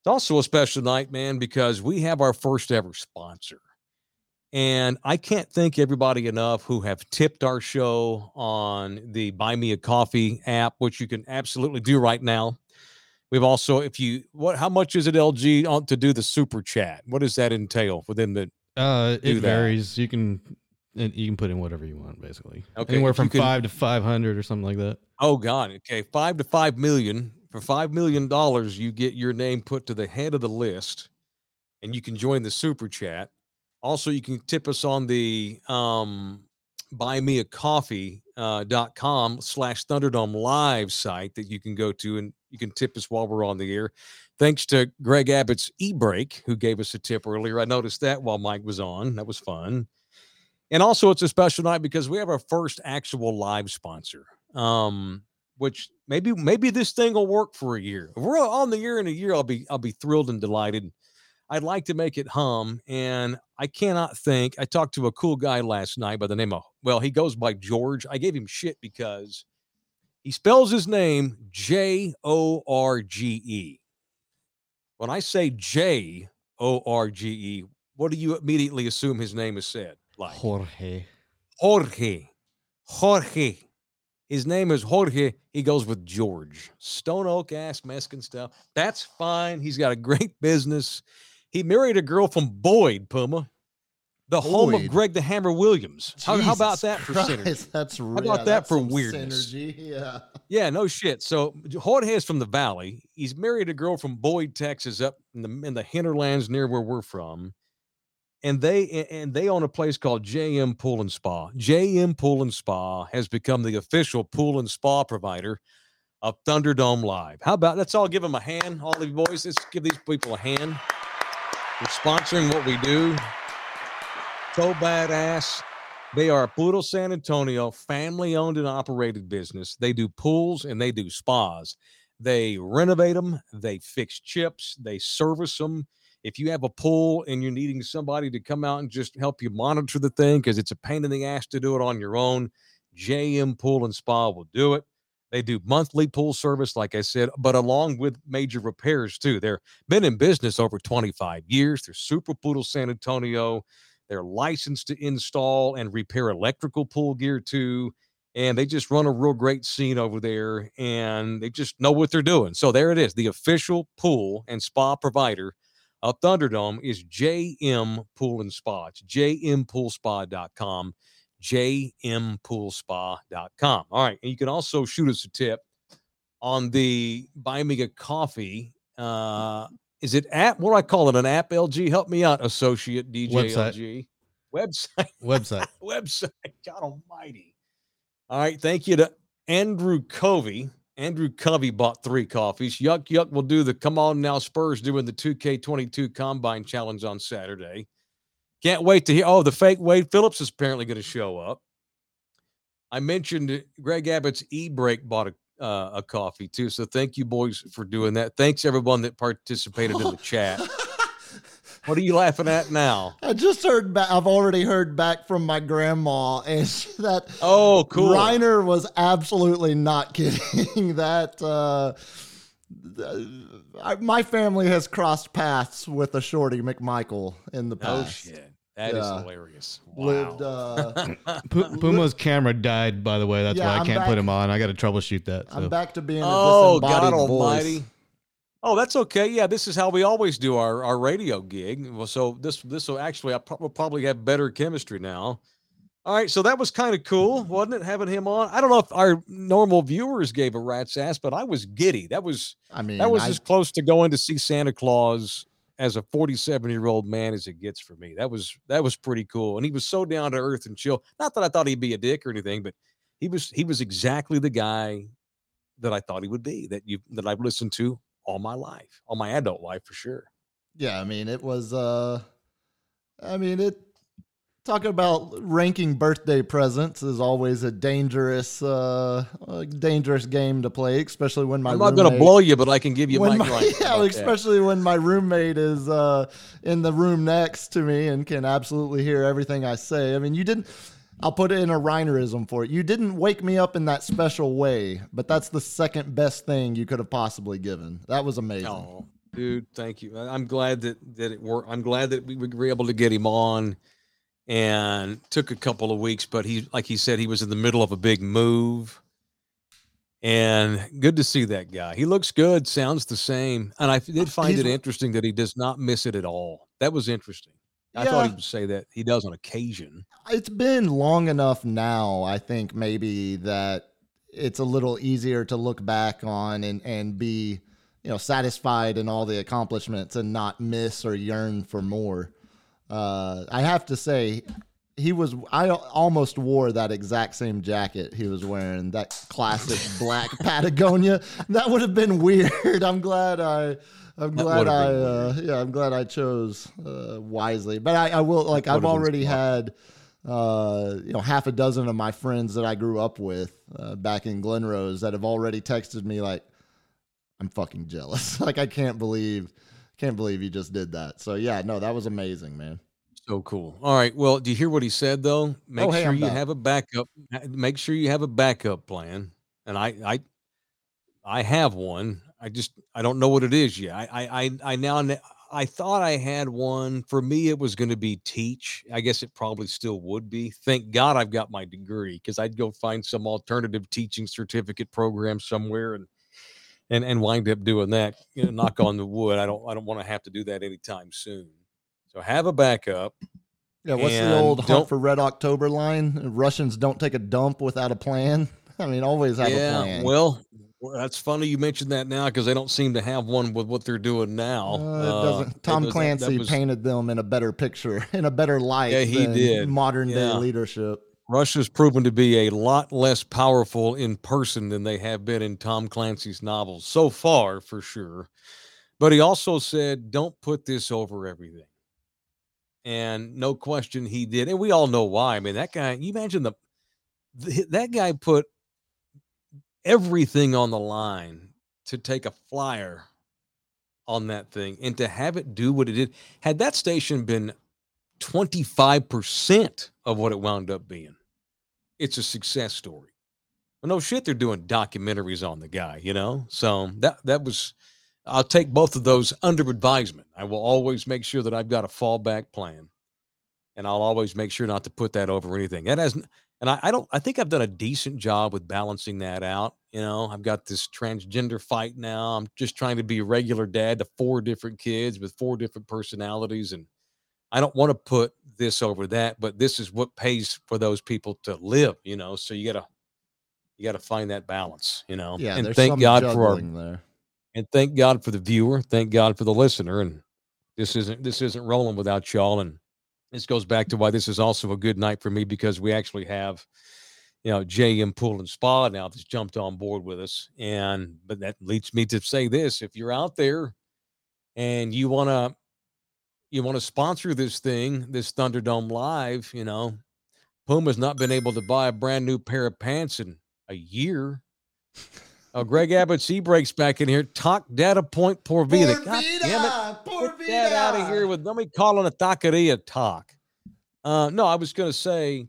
it's also a special night, man, because we have our first ever sponsor. And I can't thank everybody enough who have tipped our show on the Buy Me a Coffee app, which you can absolutely do right now. We've also, if you what, how much is it LG on to do the super chat? What does that entail for them to? Uh, it varies. You can you can put in whatever you want, basically. Okay, anywhere from can, five to five hundred or something like that. Oh God, okay, five to five million. For five million dollars, you get your name put to the head of the list, and you can join the super chat. Also, you can tip us on the um, buy me a coffee uh, slash thunderdome live site that you can go to and you can tip us while we're on the air thanks to greg abbott's e-break who gave us a tip earlier i noticed that while mike was on that was fun and also, it's a special night because we have our first actual live sponsor. Um, which maybe maybe this thing will work for a year. If we're on the year in a year, I'll be I'll be thrilled and delighted. I'd like to make it hum, and I cannot think. I talked to a cool guy last night by the name of well, he goes by George. I gave him shit because he spells his name J O R G E. When I say J O R G E, what do you immediately assume his name is said? like? Jorge. Jorge. Jorge. His name is Jorge. He goes with George. Stone Oak ass Mexican stuff. That's fine. He's got a great business. He married a girl from Boyd, Puma, the Boyd. home of Greg the Hammer Williams. How, how, about that for Christ, synergy? That's how about yeah, that for weirdness? Synergy, yeah. Yeah, no shit. So Jorge is from the Valley. He's married a girl from Boyd, Texas, up in the in the hinterlands near where we're from and they and they own a place called JM Pool and Spa. JM Pool and Spa has become the official pool and spa provider of Thunderdome Live. How about let's all give them a hand, all the boys. Let's give these people a hand for sponsoring what we do. So badass. They are a Puro San Antonio family owned and operated business. They do pools and they do spas. They renovate them, they fix chips, they service them if you have a pool and you're needing somebody to come out and just help you monitor the thing because it's a pain in the ass to do it on your own, JM Pool and Spa will do it. They do monthly pool service, like I said, but along with major repairs too. They're been in business over 25 years. They're Super Puro San Antonio. They're licensed to install and repair electrical pool gear too. And they just run a real great scene over there and they just know what they're doing. So there it is the official pool and spa provider of Thunderdome is JM Pool and Spa. It's jmpoolspa.com, jmpoolspa.com. All right. And you can also shoot us a tip on the Buy Me a Coffee. Uh, is it app? What do I call it? An app, LG? Help me out, associate DJ Website. LG. Website. Website. Website. God almighty. All right. Thank you to Andrew Covey Andrew Covey bought three coffees. Yuck Yuck will do the come on now Spurs doing the 2K22 combine challenge on Saturday. Can't wait to hear. Oh, the fake Wade Phillips is apparently going to show up. I mentioned Greg Abbott's e break bought a uh, a coffee too. So thank you, boys, for doing that. Thanks everyone that participated in the chat. What are you laughing at now? I just heard back. I've already heard back from my grandma, and that oh, cool. Rhyner was absolutely not kidding. that uh, my family has crossed paths with a shorty McMichael in the past. Oh shit. That yeah. is hilarious. Wow. Lived, uh, Puma's camera died, by the way. That's yeah, why I I'm can't back, put him on. I got to troubleshoot that. So. I'm back to being a oh, God Almighty. Oh, that's okay. Yeah, this is how we always do our, our radio gig. Well, so this this will actually I pro- will probably have better chemistry now. All right, so that was kind of cool, wasn't it? Having him on. I don't know if our normal viewers gave a rat's ass, but I was giddy. That was I mean that was I, as close to going to see Santa Claus as a 47 year old man as it gets for me. That was that was pretty cool, and he was so down to earth and chill. Not that I thought he'd be a dick or anything, but he was he was exactly the guy that I thought he would be. That you that I've listened to all my life, all my adult life for sure. Yeah, I mean, it was uh I mean, it talking about ranking birthday presents is always a dangerous uh a dangerous game to play, especially when my I'm not going to blow you, but I can give you my, my Yeah, especially that. when my roommate is uh in the room next to me and can absolutely hear everything I say. I mean, you didn't I'll put it in a Rhynerism for it. You didn't wake me up in that special way, but that's the second best thing you could have possibly given. That was amazing. Oh, dude, thank you. I'm glad that that it worked. I'm glad that we were able to get him on and took a couple of weeks, but he like he said he was in the middle of a big move. And good to see that guy. He looks good, sounds the same. And I did uh, find He's, it interesting that he does not miss it at all. That was interesting. I yeah. thought he would say that he does on occasion. It's been long enough now, I think maybe that it's a little easier to look back on and and be, you know, satisfied in all the accomplishments and not miss or yearn for more. Uh, I have to say, he was. I almost wore that exact same jacket he was wearing, that classic black Patagonia. That would have been weird. I'm glad I I'm glad I uh, yeah I'm glad I chose uh, wisely. But I, I will like I've already had uh, you know half a dozen of my friends that I grew up with uh, back in Glen Rose that have already texted me like I'm fucking jealous. like I can't believe can't believe you just did that. So yeah, no, that was amazing, man. So cool. All right. Well, do you hear what he said though? Make oh, hey, sure I'm you have a backup. Make sure you have a backup plan. And I I I have one. I just I don't know what it is yet. I I I now I thought I had one. For me, it was going to be teach. I guess it probably still would be. Thank God I've got my degree because I'd go find some alternative teaching certificate program somewhere and and and wind up doing that. You know, knock on the wood. I don't I don't want to have to do that anytime soon. So have a backup. Yeah, what's the old hunt for Red October line? Russians don't take a dump without a plan. I mean, always have yeah, a plan. Well, well, that's funny you mentioned that now because they don't seem to have one with what they're doing now. Uh, uh, Tom Clancy was, painted them in a better picture, in a better light. Yeah, he did. Modern yeah. day leadership. Russia's proven to be a lot less powerful in person than they have been in Tom Clancy's novels so far, for sure. But he also said, "Don't put this over everything." And no question, he did, and we all know why. I mean, that guy. You imagine the, the that guy put everything on the line to take a flyer on that thing and to have it do what it did. Had that station been 25% of what it wound up being, it's a success story. Well, no shit, they're doing documentaries on the guy, you know? So that that was I'll take both of those under advisement. I will always make sure that I've got a fallback plan. And I'll always make sure not to put that over anything. That has and I, I, don't i think i've done a decent job with balancing that out you know? I've got this transgender fight now i'm just trying to be a regular dad to four different kids with four different personalities and i don't want to put this over that but this is what pays for those people to live you know? So you gotta you gotta find that balance you know? Yeah and thank god for our there. and thank god for the viewer thank god for the listener and this isn't this isn't rolling without y'all and this goes back to why this is also a good night for me because we actually have, you know, JM Pool and Spa now that's jumped on board with us. And but that leads me to say this: if you're out there and you want to you want to sponsor this thing, this Thunderdome Live, you know, Puma's not been able to buy a brand new pair of pants in a year. Oh, Greg Abbott, he breaks back in here. Talk data point por vida. Por God vida, damn it. Por Get that out of here with let me call on a taqueria talk. Uh, no, I was going to say,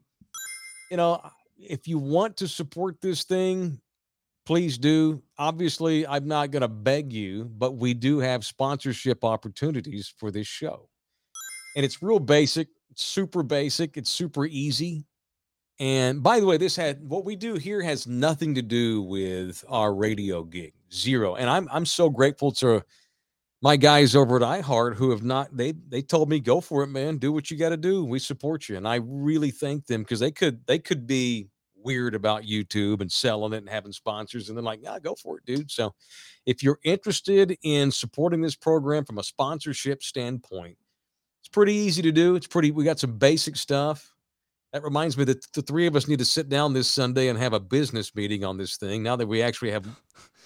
you know, if you want to support this thing, please do. Obviously, I'm not going to beg you, but we do have sponsorship opportunities for this show. And it's real basic, super basic, it's super easy. And by the way, this had what we do here has nothing to do with our radio gig. Zero. And I'm I'm so grateful to my guys over at iHeart who have not they they told me go for it, man. Do what you got to do. We support you. And I really thank them because they could they could be weird about YouTube and selling it and having sponsors. And then like, yeah, go for it, dude. So if you're interested in supporting this program from a sponsorship standpoint, it's pretty easy to do. It's pretty, we got some basic stuff. That reminds me that the three of us need to sit down this Sunday and have a business meeting on this thing. Now that we actually have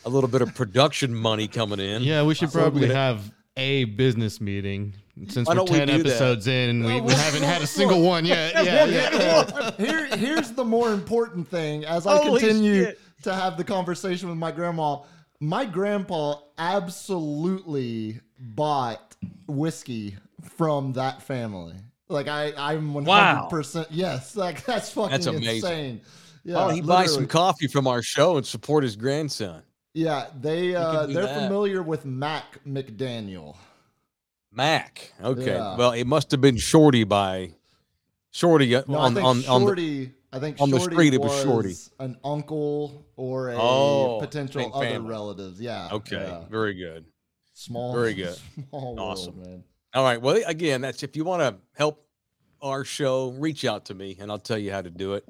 a little bit of production money coming in. Yeah, we should probably have a business meeting since we're 10 we episodes that? in and we, we haven't had a single one yet. Yeah, yeah. Here, here's the more important thing as I Holy continue shit. to have the conversation with my grandma. My grandpa absolutely bought whiskey from that family. Like I, I'm 100. percent yes. Like that's fucking that's amazing. insane. Yeah, oh, he literally. buys some coffee from our show and support his grandson. Yeah, they uh, they're that. familiar with Mac McDaniel. Mac. Okay. Yeah. Well, it must have been Shorty by Shorty uh, no, on, on, Shorty, on the, I think on Shorty the street. It was Shorty, an uncle or a oh, potential other family. relatives. Yeah. Okay. Yeah. Very good. Small. Very good. Small awesome, world, man. All right. Well, again, that's if you want to help our show, reach out to me and I'll tell you how to do it.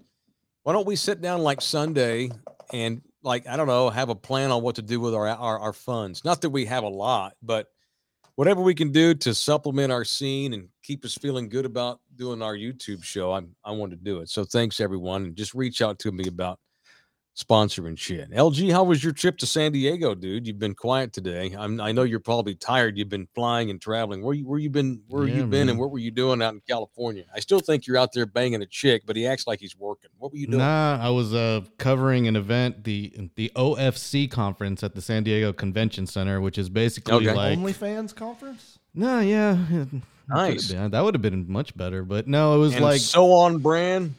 Why don't we sit down like Sunday and like I don't know, have a plan on what to do with our our, our funds. Not that we have a lot, but whatever we can do to supplement our scene and keep us feeling good about doing our YouTube show, I'm I want to do it. So thanks everyone, and just reach out to me about sponsoring shit. LG, how was your trip to San Diego, dude? You've been quiet today. I'm, I know you're probably tired. You've been flying and traveling. Where you where you been? Where yeah, you been? Man. And what were you doing out in California? I still think you're out there banging a chick, but he acts like he's working. What were you doing? Nah, I was uh, covering an event, the the OFC conference at the San Diego Convention Center, which is basically okay. like OnlyFans conference. No, yeah. Nice. That would have been much better, but no, it was and like so on brand.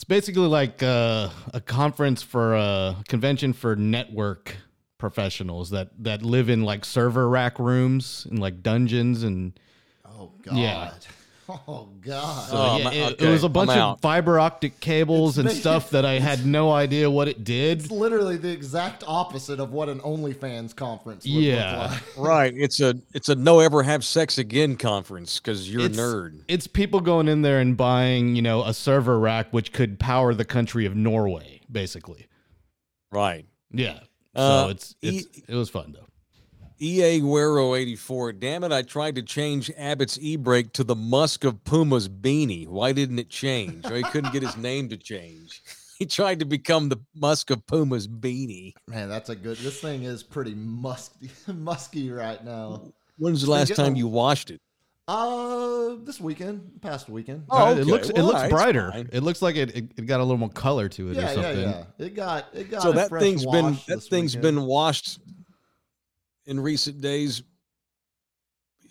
It's basically like uh, a conference for a convention for network professionals that that live in like server rack rooms and like dungeons and oh god. yeah Oh God! So, oh, yeah, it, okay. it, was a bunch of fiber optic cables it's and stuff that I had no idea what it did. It's literally the exact opposite of what an OnlyFans conference. yeah, like. right. It's a it's a no ever have sex again conference because you're it's, a nerd. It's people going in there and buying you know a server rack which could power the country of Norway, basically. Right. Yeah. So uh, it's, it's e- it was fun though. EA Guerrero 84. Damn it, I tried to change Abbott's e brake to the Musk of Puma's beanie. Why didn't it change? Or he couldn't get his name to change. He tried to become the Musk of Puma's beanie. Man, that's a good. This thing is pretty musky, musky right now. When's the last time you washed it? Uh, this weekend, past weekend. Oh, okay. it looks well, it looks right, brighter. It looks like it, it, it got a little more color to it yeah, or something. Yeah, yeah. It got it got. So that thing's been that thing's weekend. been washed in recent days.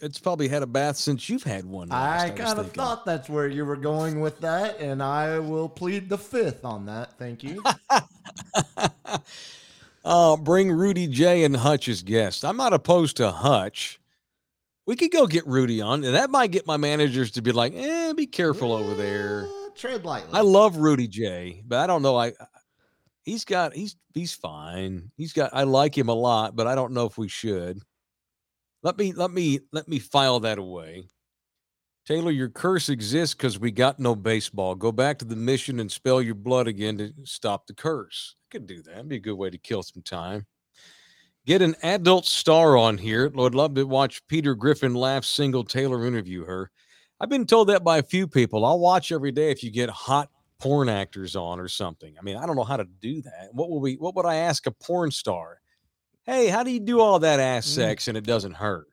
It's probably had a bath since you've had one. I, I kind of thought that's where you were going with that, and I will plead the fifth on that. Thank you. uh, bring Rudy J and Hutch as guests. I'm not opposed to Hutch. We could go get Rudy on, and that might get my managers to be like, "Eh, be careful over there." tread lightly. I love Rudy J, but I don't know. I he's got he's he's fine. He's got I like him a lot, but I don't know if we should. Let me let me let me file that away. Taylor, your curse exists because we got no baseball. Go back to the mission and spell your blood again to stop the curse. I could do that. It'd be a good way to kill some time. Get an adult star on here. Would love to watch Peter Griffin laugh single Taylor interview her. I've been told that by a few people. I'll watch every day if you get hot porn actors on or something. I mean, I don't know how to do that. What will we what would I ask a porn star? Hey, how do you do all that ass mm. sex and it doesn't hurt?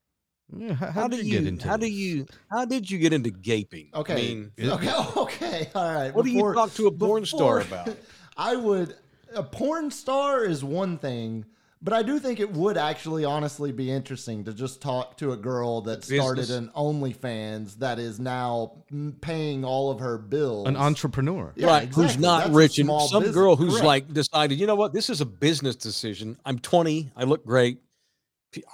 Yeah, how, how do you, get into how this? do you how did you get into gaping? Okay. I mean, okay, okay, all right. What before, do you talk to a porn before, star about? I would a porn star is one thing, But I do think it would actually honestly be interesting to just talk to a girl that started Business. an OnlyFans that is now paying all of her bills. An entrepreneur. Yeah, right. Exactly. Who's not That's rich. And some business. girl who's Correct. like decided, you know what, this is a business decision. I'm 20. I look great.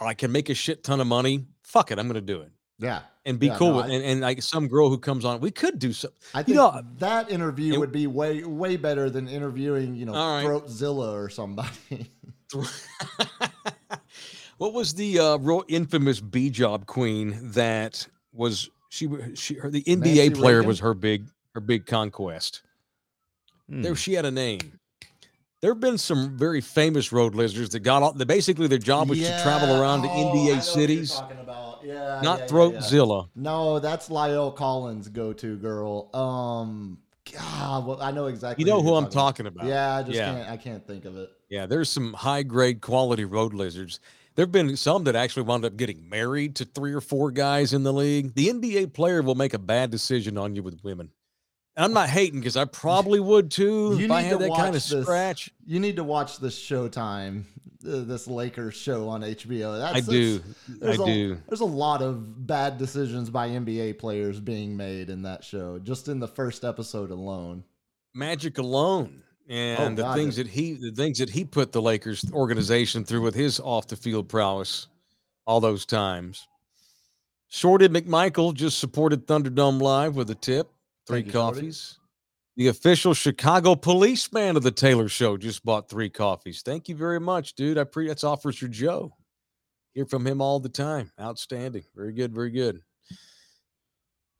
I can make a shit ton of money. Fuck it. I'm going to do it. Yeah. And be yeah, cool no, with, I, and, and like some girl who comes on, we could do something. I think you know, that interview it, would be way, way better than interviewing, you know, right. Throatzilla or somebody. what was the uh, real infamous B job queen that was she? She her the NBA Nancy player Reagan? was her big her big conquest. Hmm. There she had a name. There have been some very famous road lizards that got off. That basically their job was yeah. to travel around to oh, NBA cities. Yeah, not yeah, Throatzilla. No, that's Lyle Collins' go-to girl. Um, God, well, I know exactly. You know who I'm talking about. Yeah, I just can't. I can't think of it. Yeah, there's some high grade quality road lizards. There have been some that actually wound up getting married to three or four guys in the league. The NBA player will make a bad decision on you with women. And I'm not hating because I probably would too you if I had that kind of this, scratch. You need to watch this Showtime, uh, this Lakers show on HBO. That's, I do. I a, do. There's a lot of bad decisions by NBA players being made in that show, just in the first episode alone. Magic alone, and oh, the things that he, the things that he put the Lakers organization through with his off the field prowess, all those times. Shorted McMichael just supported Thunderdome Live with a tip. Three Thank coffees. You, the official Chicago policeman of the Taylor Show just bought three coffees. Thank you very much, dude. I pre that's Officer Joe. Hear from him all the time. Outstanding. Very good. Very good.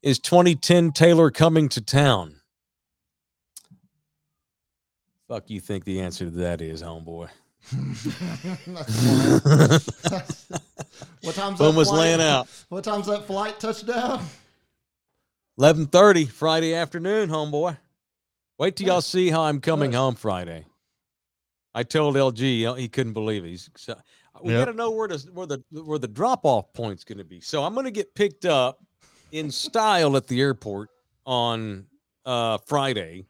Is 2010 Taylor coming to town? Fuck you think the answer to that is, homeboy? what time's Boom was laying out. What time's that flight touchdown? 11:30 Friday afternoon, homeboy. Wait till y'all see how I'm coming home Friday. I told LG he couldn't believe it. He's, so, we yep. got to know where the where the where the drop off point's going to be. So I'm going to get picked up in style at the airport on uh, Friday,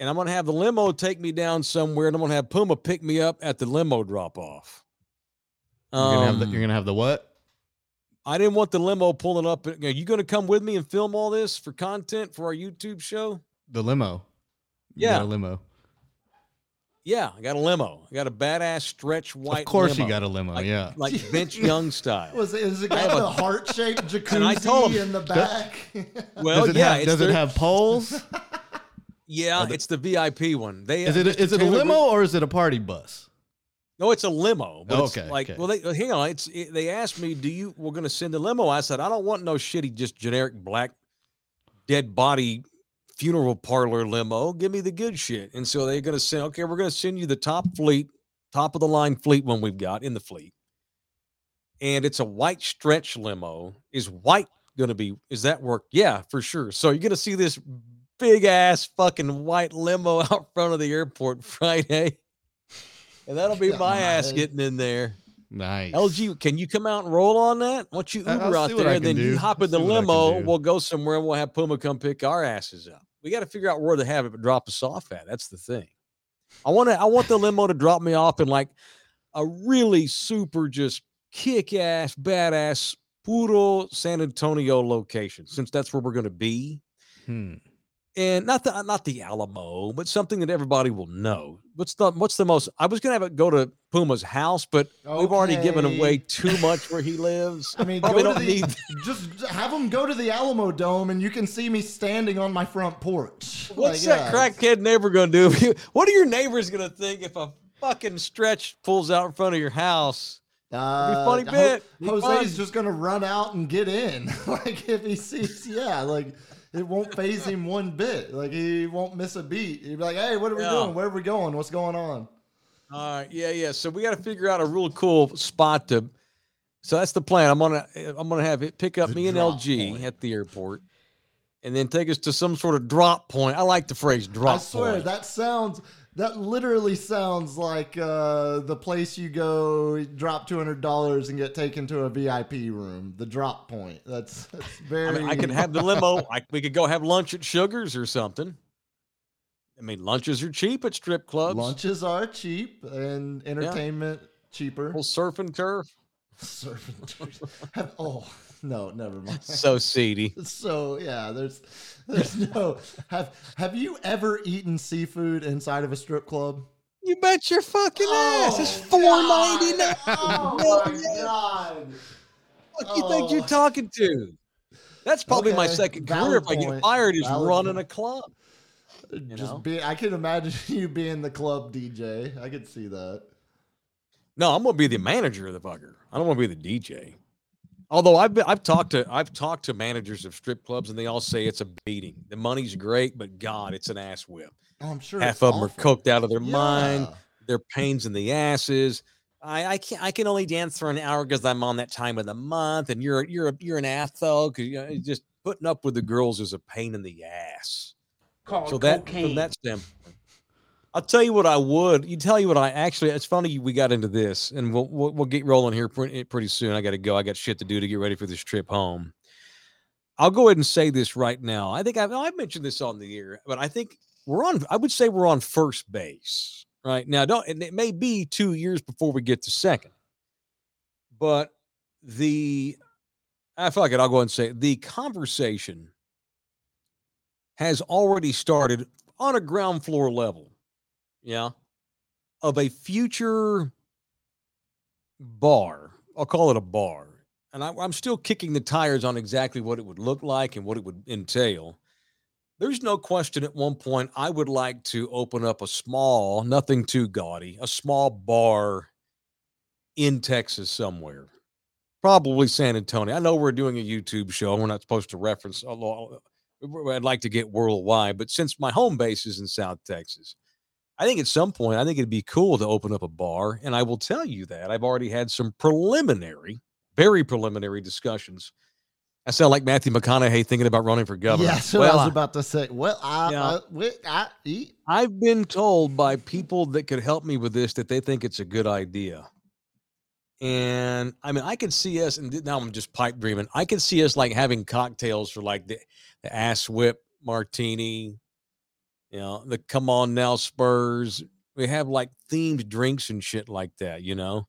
and I'm going to have the limo take me down somewhere, and I'm going to have Puma pick me up at the limo drop off. Um, you're, gonna have the, you're gonna have the what? I didn't want the limo pulling up. Are you going to come with me and film all this for content for our YouTube show? The limo. Yeah, a limo. Yeah, I got a limo. I got a badass stretch white. Of course, limo. you got a limo. Like, yeah, like Vince Young style. Was it, is it got the heart shaped jacuzzi him, in the back? Well, does yeah. Have, does it have poles? Yeah, the, it's the VIP one. They is it is it a limo or is it a party bus? No, it's a limo. But okay. like, okay. well, they hang on. It's it, they asked me, "Do you? We're going to send a limo." I said, "I don't want no shitty, just generic black dead body funeral parlor limo. Give me the good shit." And so they're going to send. Okay, we're going to send you the top fleet, top of the line fleet one we've got in the fleet, and it's a white stretch limo. Is white going to be? Is that work? Yeah, for sure. So you're going to see this big ass fucking white limo out front of the airport Friday and that'll be my ass getting in there. Nice. LG, can you come out and roll on that? Don't you Uber out there and then do. you hop in the limo? We'll go somewhere and we'll have Puma come pick our asses up. We got to figure out where to have it, but drop us off at. That's the thing. I want to. I want the limo to drop me off in like a really super, just kick ass, badass, puro San Antonio location, since that's where we're going to be. Hmm and not the not the Alamo, but something that everybody will know. What's the what's the most? I was gonna have it go to Puma's house, but okay. we've already given away too much where he lives. I mean, go to the, need... just have him go to the Alamo Dome, and you can see me standing on my front porch. What's like, that yeah. crackhead neighbor gonna do? what are your neighbors gonna think if a fucking stretch pulls out in front of your house? Uh, funny bit. Jose's just gonna run out and get in, like if he sees, yeah, like it won't phase him one bit. Like he won't miss a beat. He'd be like, "Hey, what are we yeah. doing? Where are we going? What's going on?" All right, yeah, yeah. So we got to figure out a real cool spot to. So that's the plan. I'm gonna I'm gonna have it pick up the me and LG point. at the airport, and then take us to some sort of drop point. I like the phrase drop. Point. I swear point. that sounds that literally sounds like uh, the place you go drop two hundred dollars and get taken to a VIP room. The drop point. That's that's very. I, mean, I could have the limo. I, we could go have lunch at Sugars or something. I mean, lunches are cheap at strip clubs. Lunches are cheap and entertainment yeah. cheaper. Well, surf and turf. surf and turf. Have, oh no, never mind. So seedy. So yeah, there's there's no have have you ever eaten seafood inside of a strip club? You bet your fucking oh, ass. It's oh, four ninety nine. Oh my god. What do you oh. think you're oh. talking to? That's probably okay. my second Valid career. If I get fired, is Valid running point. a club. Uh, you Just be, I can imagine you being the club DJ. I could see that. No, I'm gonna be the manager of the fucker. I don't want to be the DJ. Although I've been, I've talked to I've talked to managers of strip clubs and they all say it's a beating. The money's great, but God, it's an ass whip. Oh, I'm sure half of them awful. are coked out of their yeah. mind. They're pains in the asses. I, I can I can only dance for an hour because I'm on that time of the month, and you're you're you're an ass though because you know, just putting up with the girls is a pain in the ass. Called so that cocaine. from that standpoint, I'll tell you what I would. You tell you what I actually. It's funny we got into this, and we'll we'll, we'll get rolling here pretty, pretty soon. I got to go. I got shit to do to get ready for this trip home. I'll go ahead and say this right now. I think I've, I've mentioned this on the air, but I think we're on. I would say we're on first base right now. Don't and it may be two years before we get to second, but the I feel like it. I'll go ahead and say the conversation has already started on a ground floor level yeah, of a future bar. I'll call it a bar. And I, I'm still kicking the tires on exactly what it would look like and what it would entail. There's no question at one point I would like to open up a small, nothing too gaudy, a small bar in Texas somewhere. Probably San Antonio. I know we're doing a YouTube show. We're not supposed to reference. I'd like to get worldwide, but since my home base is in South Texas, I think at some point, I think it'd be cool to open up a bar. And I will tell you that I've already had some preliminary, very preliminary discussions. I sound like Matthew McConaughey thinking about running for governor. Yes, well, I was about to say. Well, I, yeah, uh, I, I, I've been told by people that could help me with this that they think it's a good idea. And I mean, I could see us, and now I'm just pipe dreaming. I could see us like having cocktails for like the, the ass whip martini, you know, the come on now Spurs. We have like themed drinks and shit like that, you know.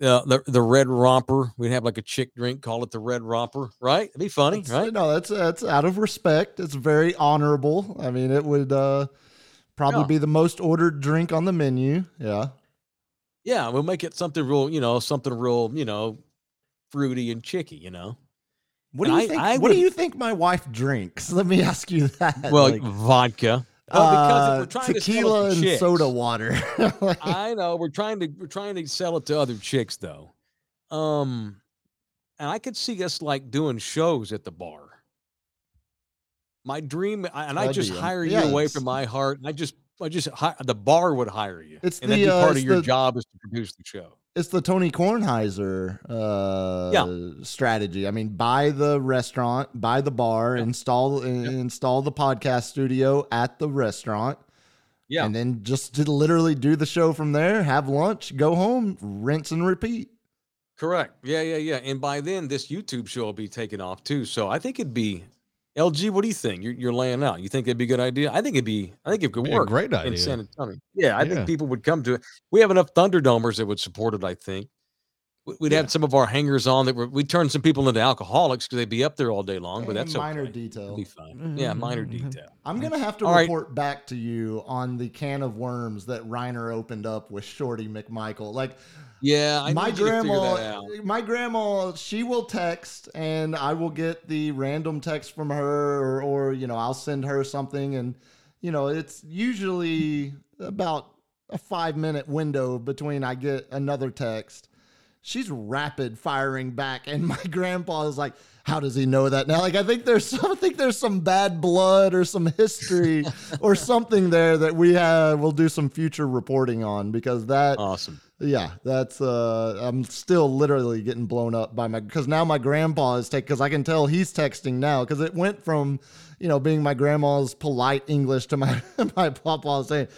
Uh, the the red romper. We'd have like a chick drink, call it the red romper, right? It'd be funny, that's, right? No, that's that's out of respect. It's very honorable. I mean, it would uh probably yeah. be the most ordered drink on the menu. Yeah. Yeah, we'll make it something real, you know, something real, you know, fruity and chicky, you know. What do you I, think? I what would, do you think my wife drinks? Let me ask you that. Well, like, vodka. Well, because uh, we're trying tequila to and chicks, soda water. I know we're trying to we're trying to sell it to other chicks though. Um, and I could see us like doing shows at the bar. My dream, and I just hire you away from my heart. And I just, I just, the bar would hire you. It's and the, then part uh, of your the, job is to produce the show it's the Tony Kornheiser uh, yeah. strategy. I mean, buy the restaurant, buy the bar, yeah. install yeah. install the podcast studio at the restaurant. Yeah. And then just to literally do the show from there, have lunch, go home, rinse and repeat. Correct. Yeah, yeah, yeah. And by then this YouTube show will be taken off too. So I think it'd be LG, what do you think? You're, you're laying out. You think it'd be a good idea? I think it'd be. I think it could work. great idea in San Antonio. Yeah, I yeah. think people would come to it. We have enough Thunderdomers that would support it. I think we'd yeah. have some of our hangers on that we'd turn some people into alcoholics because they'd be up there all day long. But that's minor okay. detail. It'd be fine. Mm-hmm. Yeah, minor mm-hmm. detail. I'm gonna have to all report right. back to you on the can of worms that Rhyner opened up with Shorty McMichael. Like yeah, I my grandma. My grandma, she will text, and I will get the random text from her, or, or you know, I'll send her something, and you know, it's usually about a five minute window between I get another text. She's rapid firing back, and my grandpa is like, how does he know that now? Like I think there's some, I think there's some bad blood or some history or something there that we have we'll do some future reporting on because that awesome. Yeah, that's uh I'm still literally getting blown up by my because now my grandpa is taking because I can tell he's texting now because it went from you know being my grandma's polite English to my my papa saying,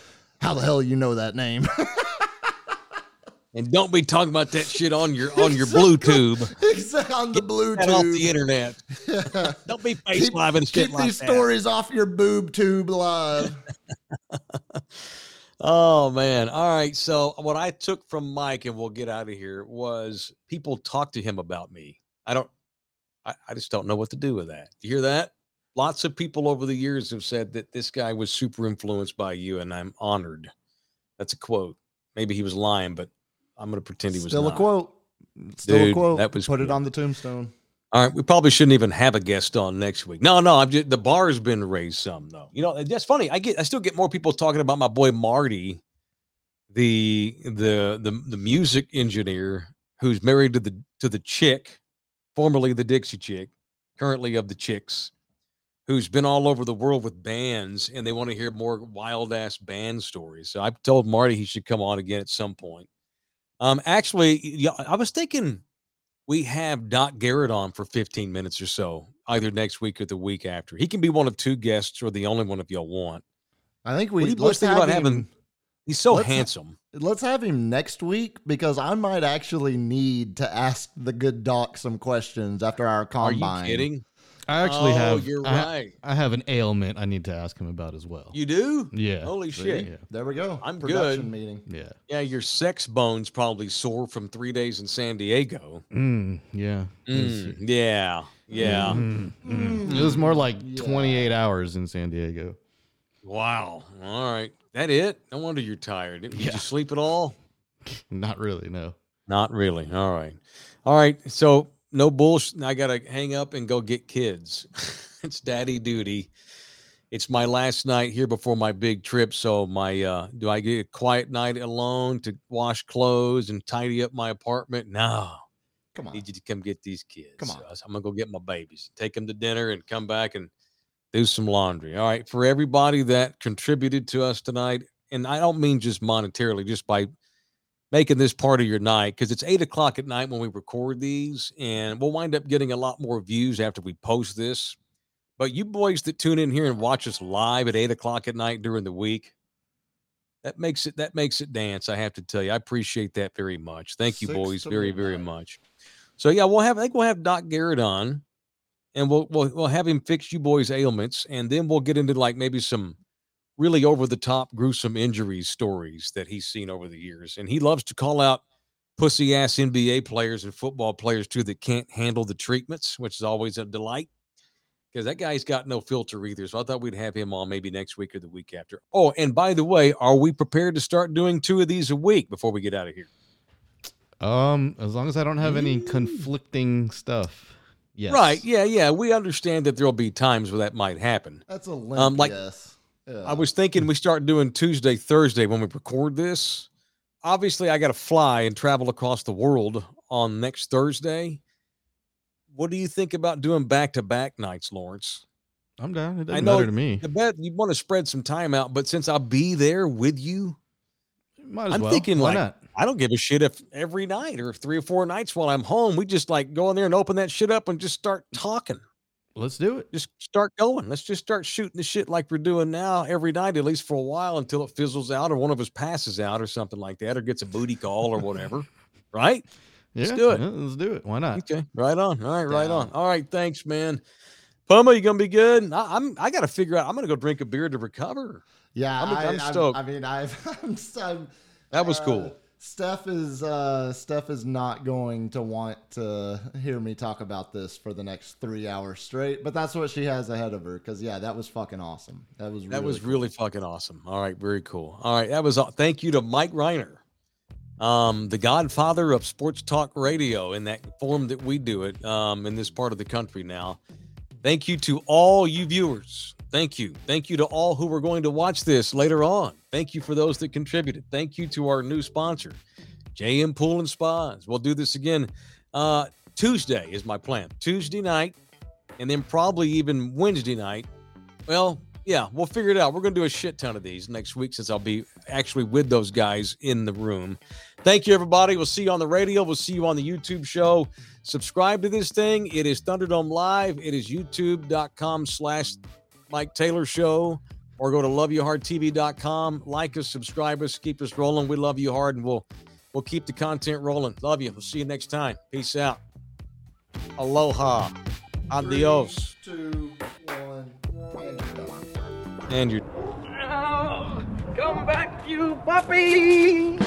How the hell you know that name? And don't be talking about that shit on your on your Bluetooth. Exactly on the Bluetooth. off the internet. don't be face live and shit keep like these that. stories off your boob tube live. Oh man. All right. So what I took from Mike, and we'll get out of here, was people talk to him about me. I don't I, I just don't know what to do with that. You hear that? Lots of people over the years have said that this guy was super influenced by you, and I'm honored. That's a quote. Maybe he was lying, but I'm going to pretend he was Still not. a quote. Still Dude, a quote. that was Put it on the tombstone. All right, we probably shouldn't even have a guest on next week. No, no, I'm just the bar's been raised some though. You know, that's funny. I get, I still get more people talking about my boy Marty, the the the the music engineer who's married to the to the chick, formerly the Dixie chick, currently of the Chicks, who's been all over the world with bands, and they want to hear more wild ass band stories. So I told Marty he should come on again at some point. Um, actually, yeah, I was thinking we have Doc Garrett on for 15 minutes or so, either next week or the week after. He can be one of two guests or the only one if y'all want. I think What we boys let's think about him, having? He's so let's handsome. let's have him next week because I might actually need to ask the good doc some questions after our Are combine. you kidding? I actually oh, have. You're I, right. I have an ailment I need to ask him about as well. You do? yeah. Holy See? shit. Yeah. There we go. I'm Production good. meeting. Yeah. Yeah, your sex bones probably sore from three days in San Diego. Mm, yeah. It was- Mm, yeah, yeah. Mm, mm. It was more like Yeah. 28 hours in San Diego. Wow. All right. That it? No wonder you're tired. Did Yeah. you sleep at all? Not really, no. Not really. All right. All right. So no bullshit. I gotta hang up and go get kids. it's daddy duty. It's my last night here before my big trip. So my uh do I get a quiet night alone to wash clothes and tidy up my apartment? No. Come on. I need you to come get these kids. Come on. So I'm gonna go get my babies, take them to dinner, and come back and do some laundry. All right, for everybody that contributed to us tonight, and I don't mean just monetarily, just by making this part of your night, because it's eight o'clock at night when we record these, and we'll wind up getting a lot more views after we post this. But you boys that tune in here and watch us live at eight o'clock at night during the week, that makes it that makes it dance. I have to tell you, I appreciate that very much. Thank you, Six boys, very very much. So yeah, we'll have I think we'll have Doc Garrett on, and we'll we'll we'll have him fix you boys' ailments, and then we'll get into like maybe some really over the top gruesome injuries stories that he's seen over the years, and he loves to call out pussy ass NBA players and football players too that can't handle the treatments, which is always a delight. Because that guy's got no filter either. So I thought we'd have him on maybe next week or the week after. Oh, and by the way, are we prepared to start doing two of these a week before we get out of here? Um, as long as I don't have any conflicting stuff. Yes. Right. Yeah. Yeah. We understand that there'll be times where that might happen. That's a limp Um, like- yes. Yeah. I was thinking we start doing Tuesday, Thursday when we record this. Obviously, I got to fly and travel across the world on next Thursday. What do you think about doing back to back nights, Lawrence? I'm down. It I doesn't know matter to me. The bet you want to spread some time out, but since I'll be there with you, Might as I'm well. thinking Why like not? I don't give a shit if every night or three or four nights while I'm home, we just like go in there and open that shit up and just start talking. Let's do it. Just start going. Let's just start shooting the shit like we're doing now every night, at least for a while until it fizzles out or one of us passes out or something like that or gets a booty call or whatever. right? Yeah, Let's do it. yeah, let's do it. Why not? Okay. Right on. All right. Right on. All right. Thanks, man. Puma, you gonna be good? I, I'm. I got to figure out. I'm gonna go drink a beer to recover. Yeah, I'm- I, I'm I'm stoked. I mean, I've I'm, so- That was uh, cool. Steph is uh, Steph is not going to want to hear me talk about this for the next three hours straight, but that's what she has ahead of her. Because yeah, that was fucking awesome. That was That really was cool. really fucking awesome. All right, very cool. All right, that was all. Thank you to Mike Rhyner, um, the godfather of sports talk radio in that form that we do it um, in this part of the country now. Thank you to all you viewers. Thank you. Thank you to all who were going to watch this later on. Thank you for those that contributed. Thank you to our new sponsor, JM Pool and Spas. We'll do this again uh, Tuesday is my plan. Tuesday night, and then probably even Wednesday night. Well, yeah, we'll figure it out. We're going to do a shit ton of these next week since I'll be actually with those guys in the room. Thank you, everybody. We'll see you on the radio. We'll see you on the YouTube show. Subscribe to this thing. It is Thunderdome Live. It is youtube.com slash Mike Taylor Show. Or go to loveyouhardtv.com. Like us, subscribe us, keep us rolling. We love you hard, and we'll We'll keep the content rolling. Love you. We'll see you next time. Peace out. Aloha. Adios. Three, two, one, and you're done. And you're. Oh, come back, you puppy!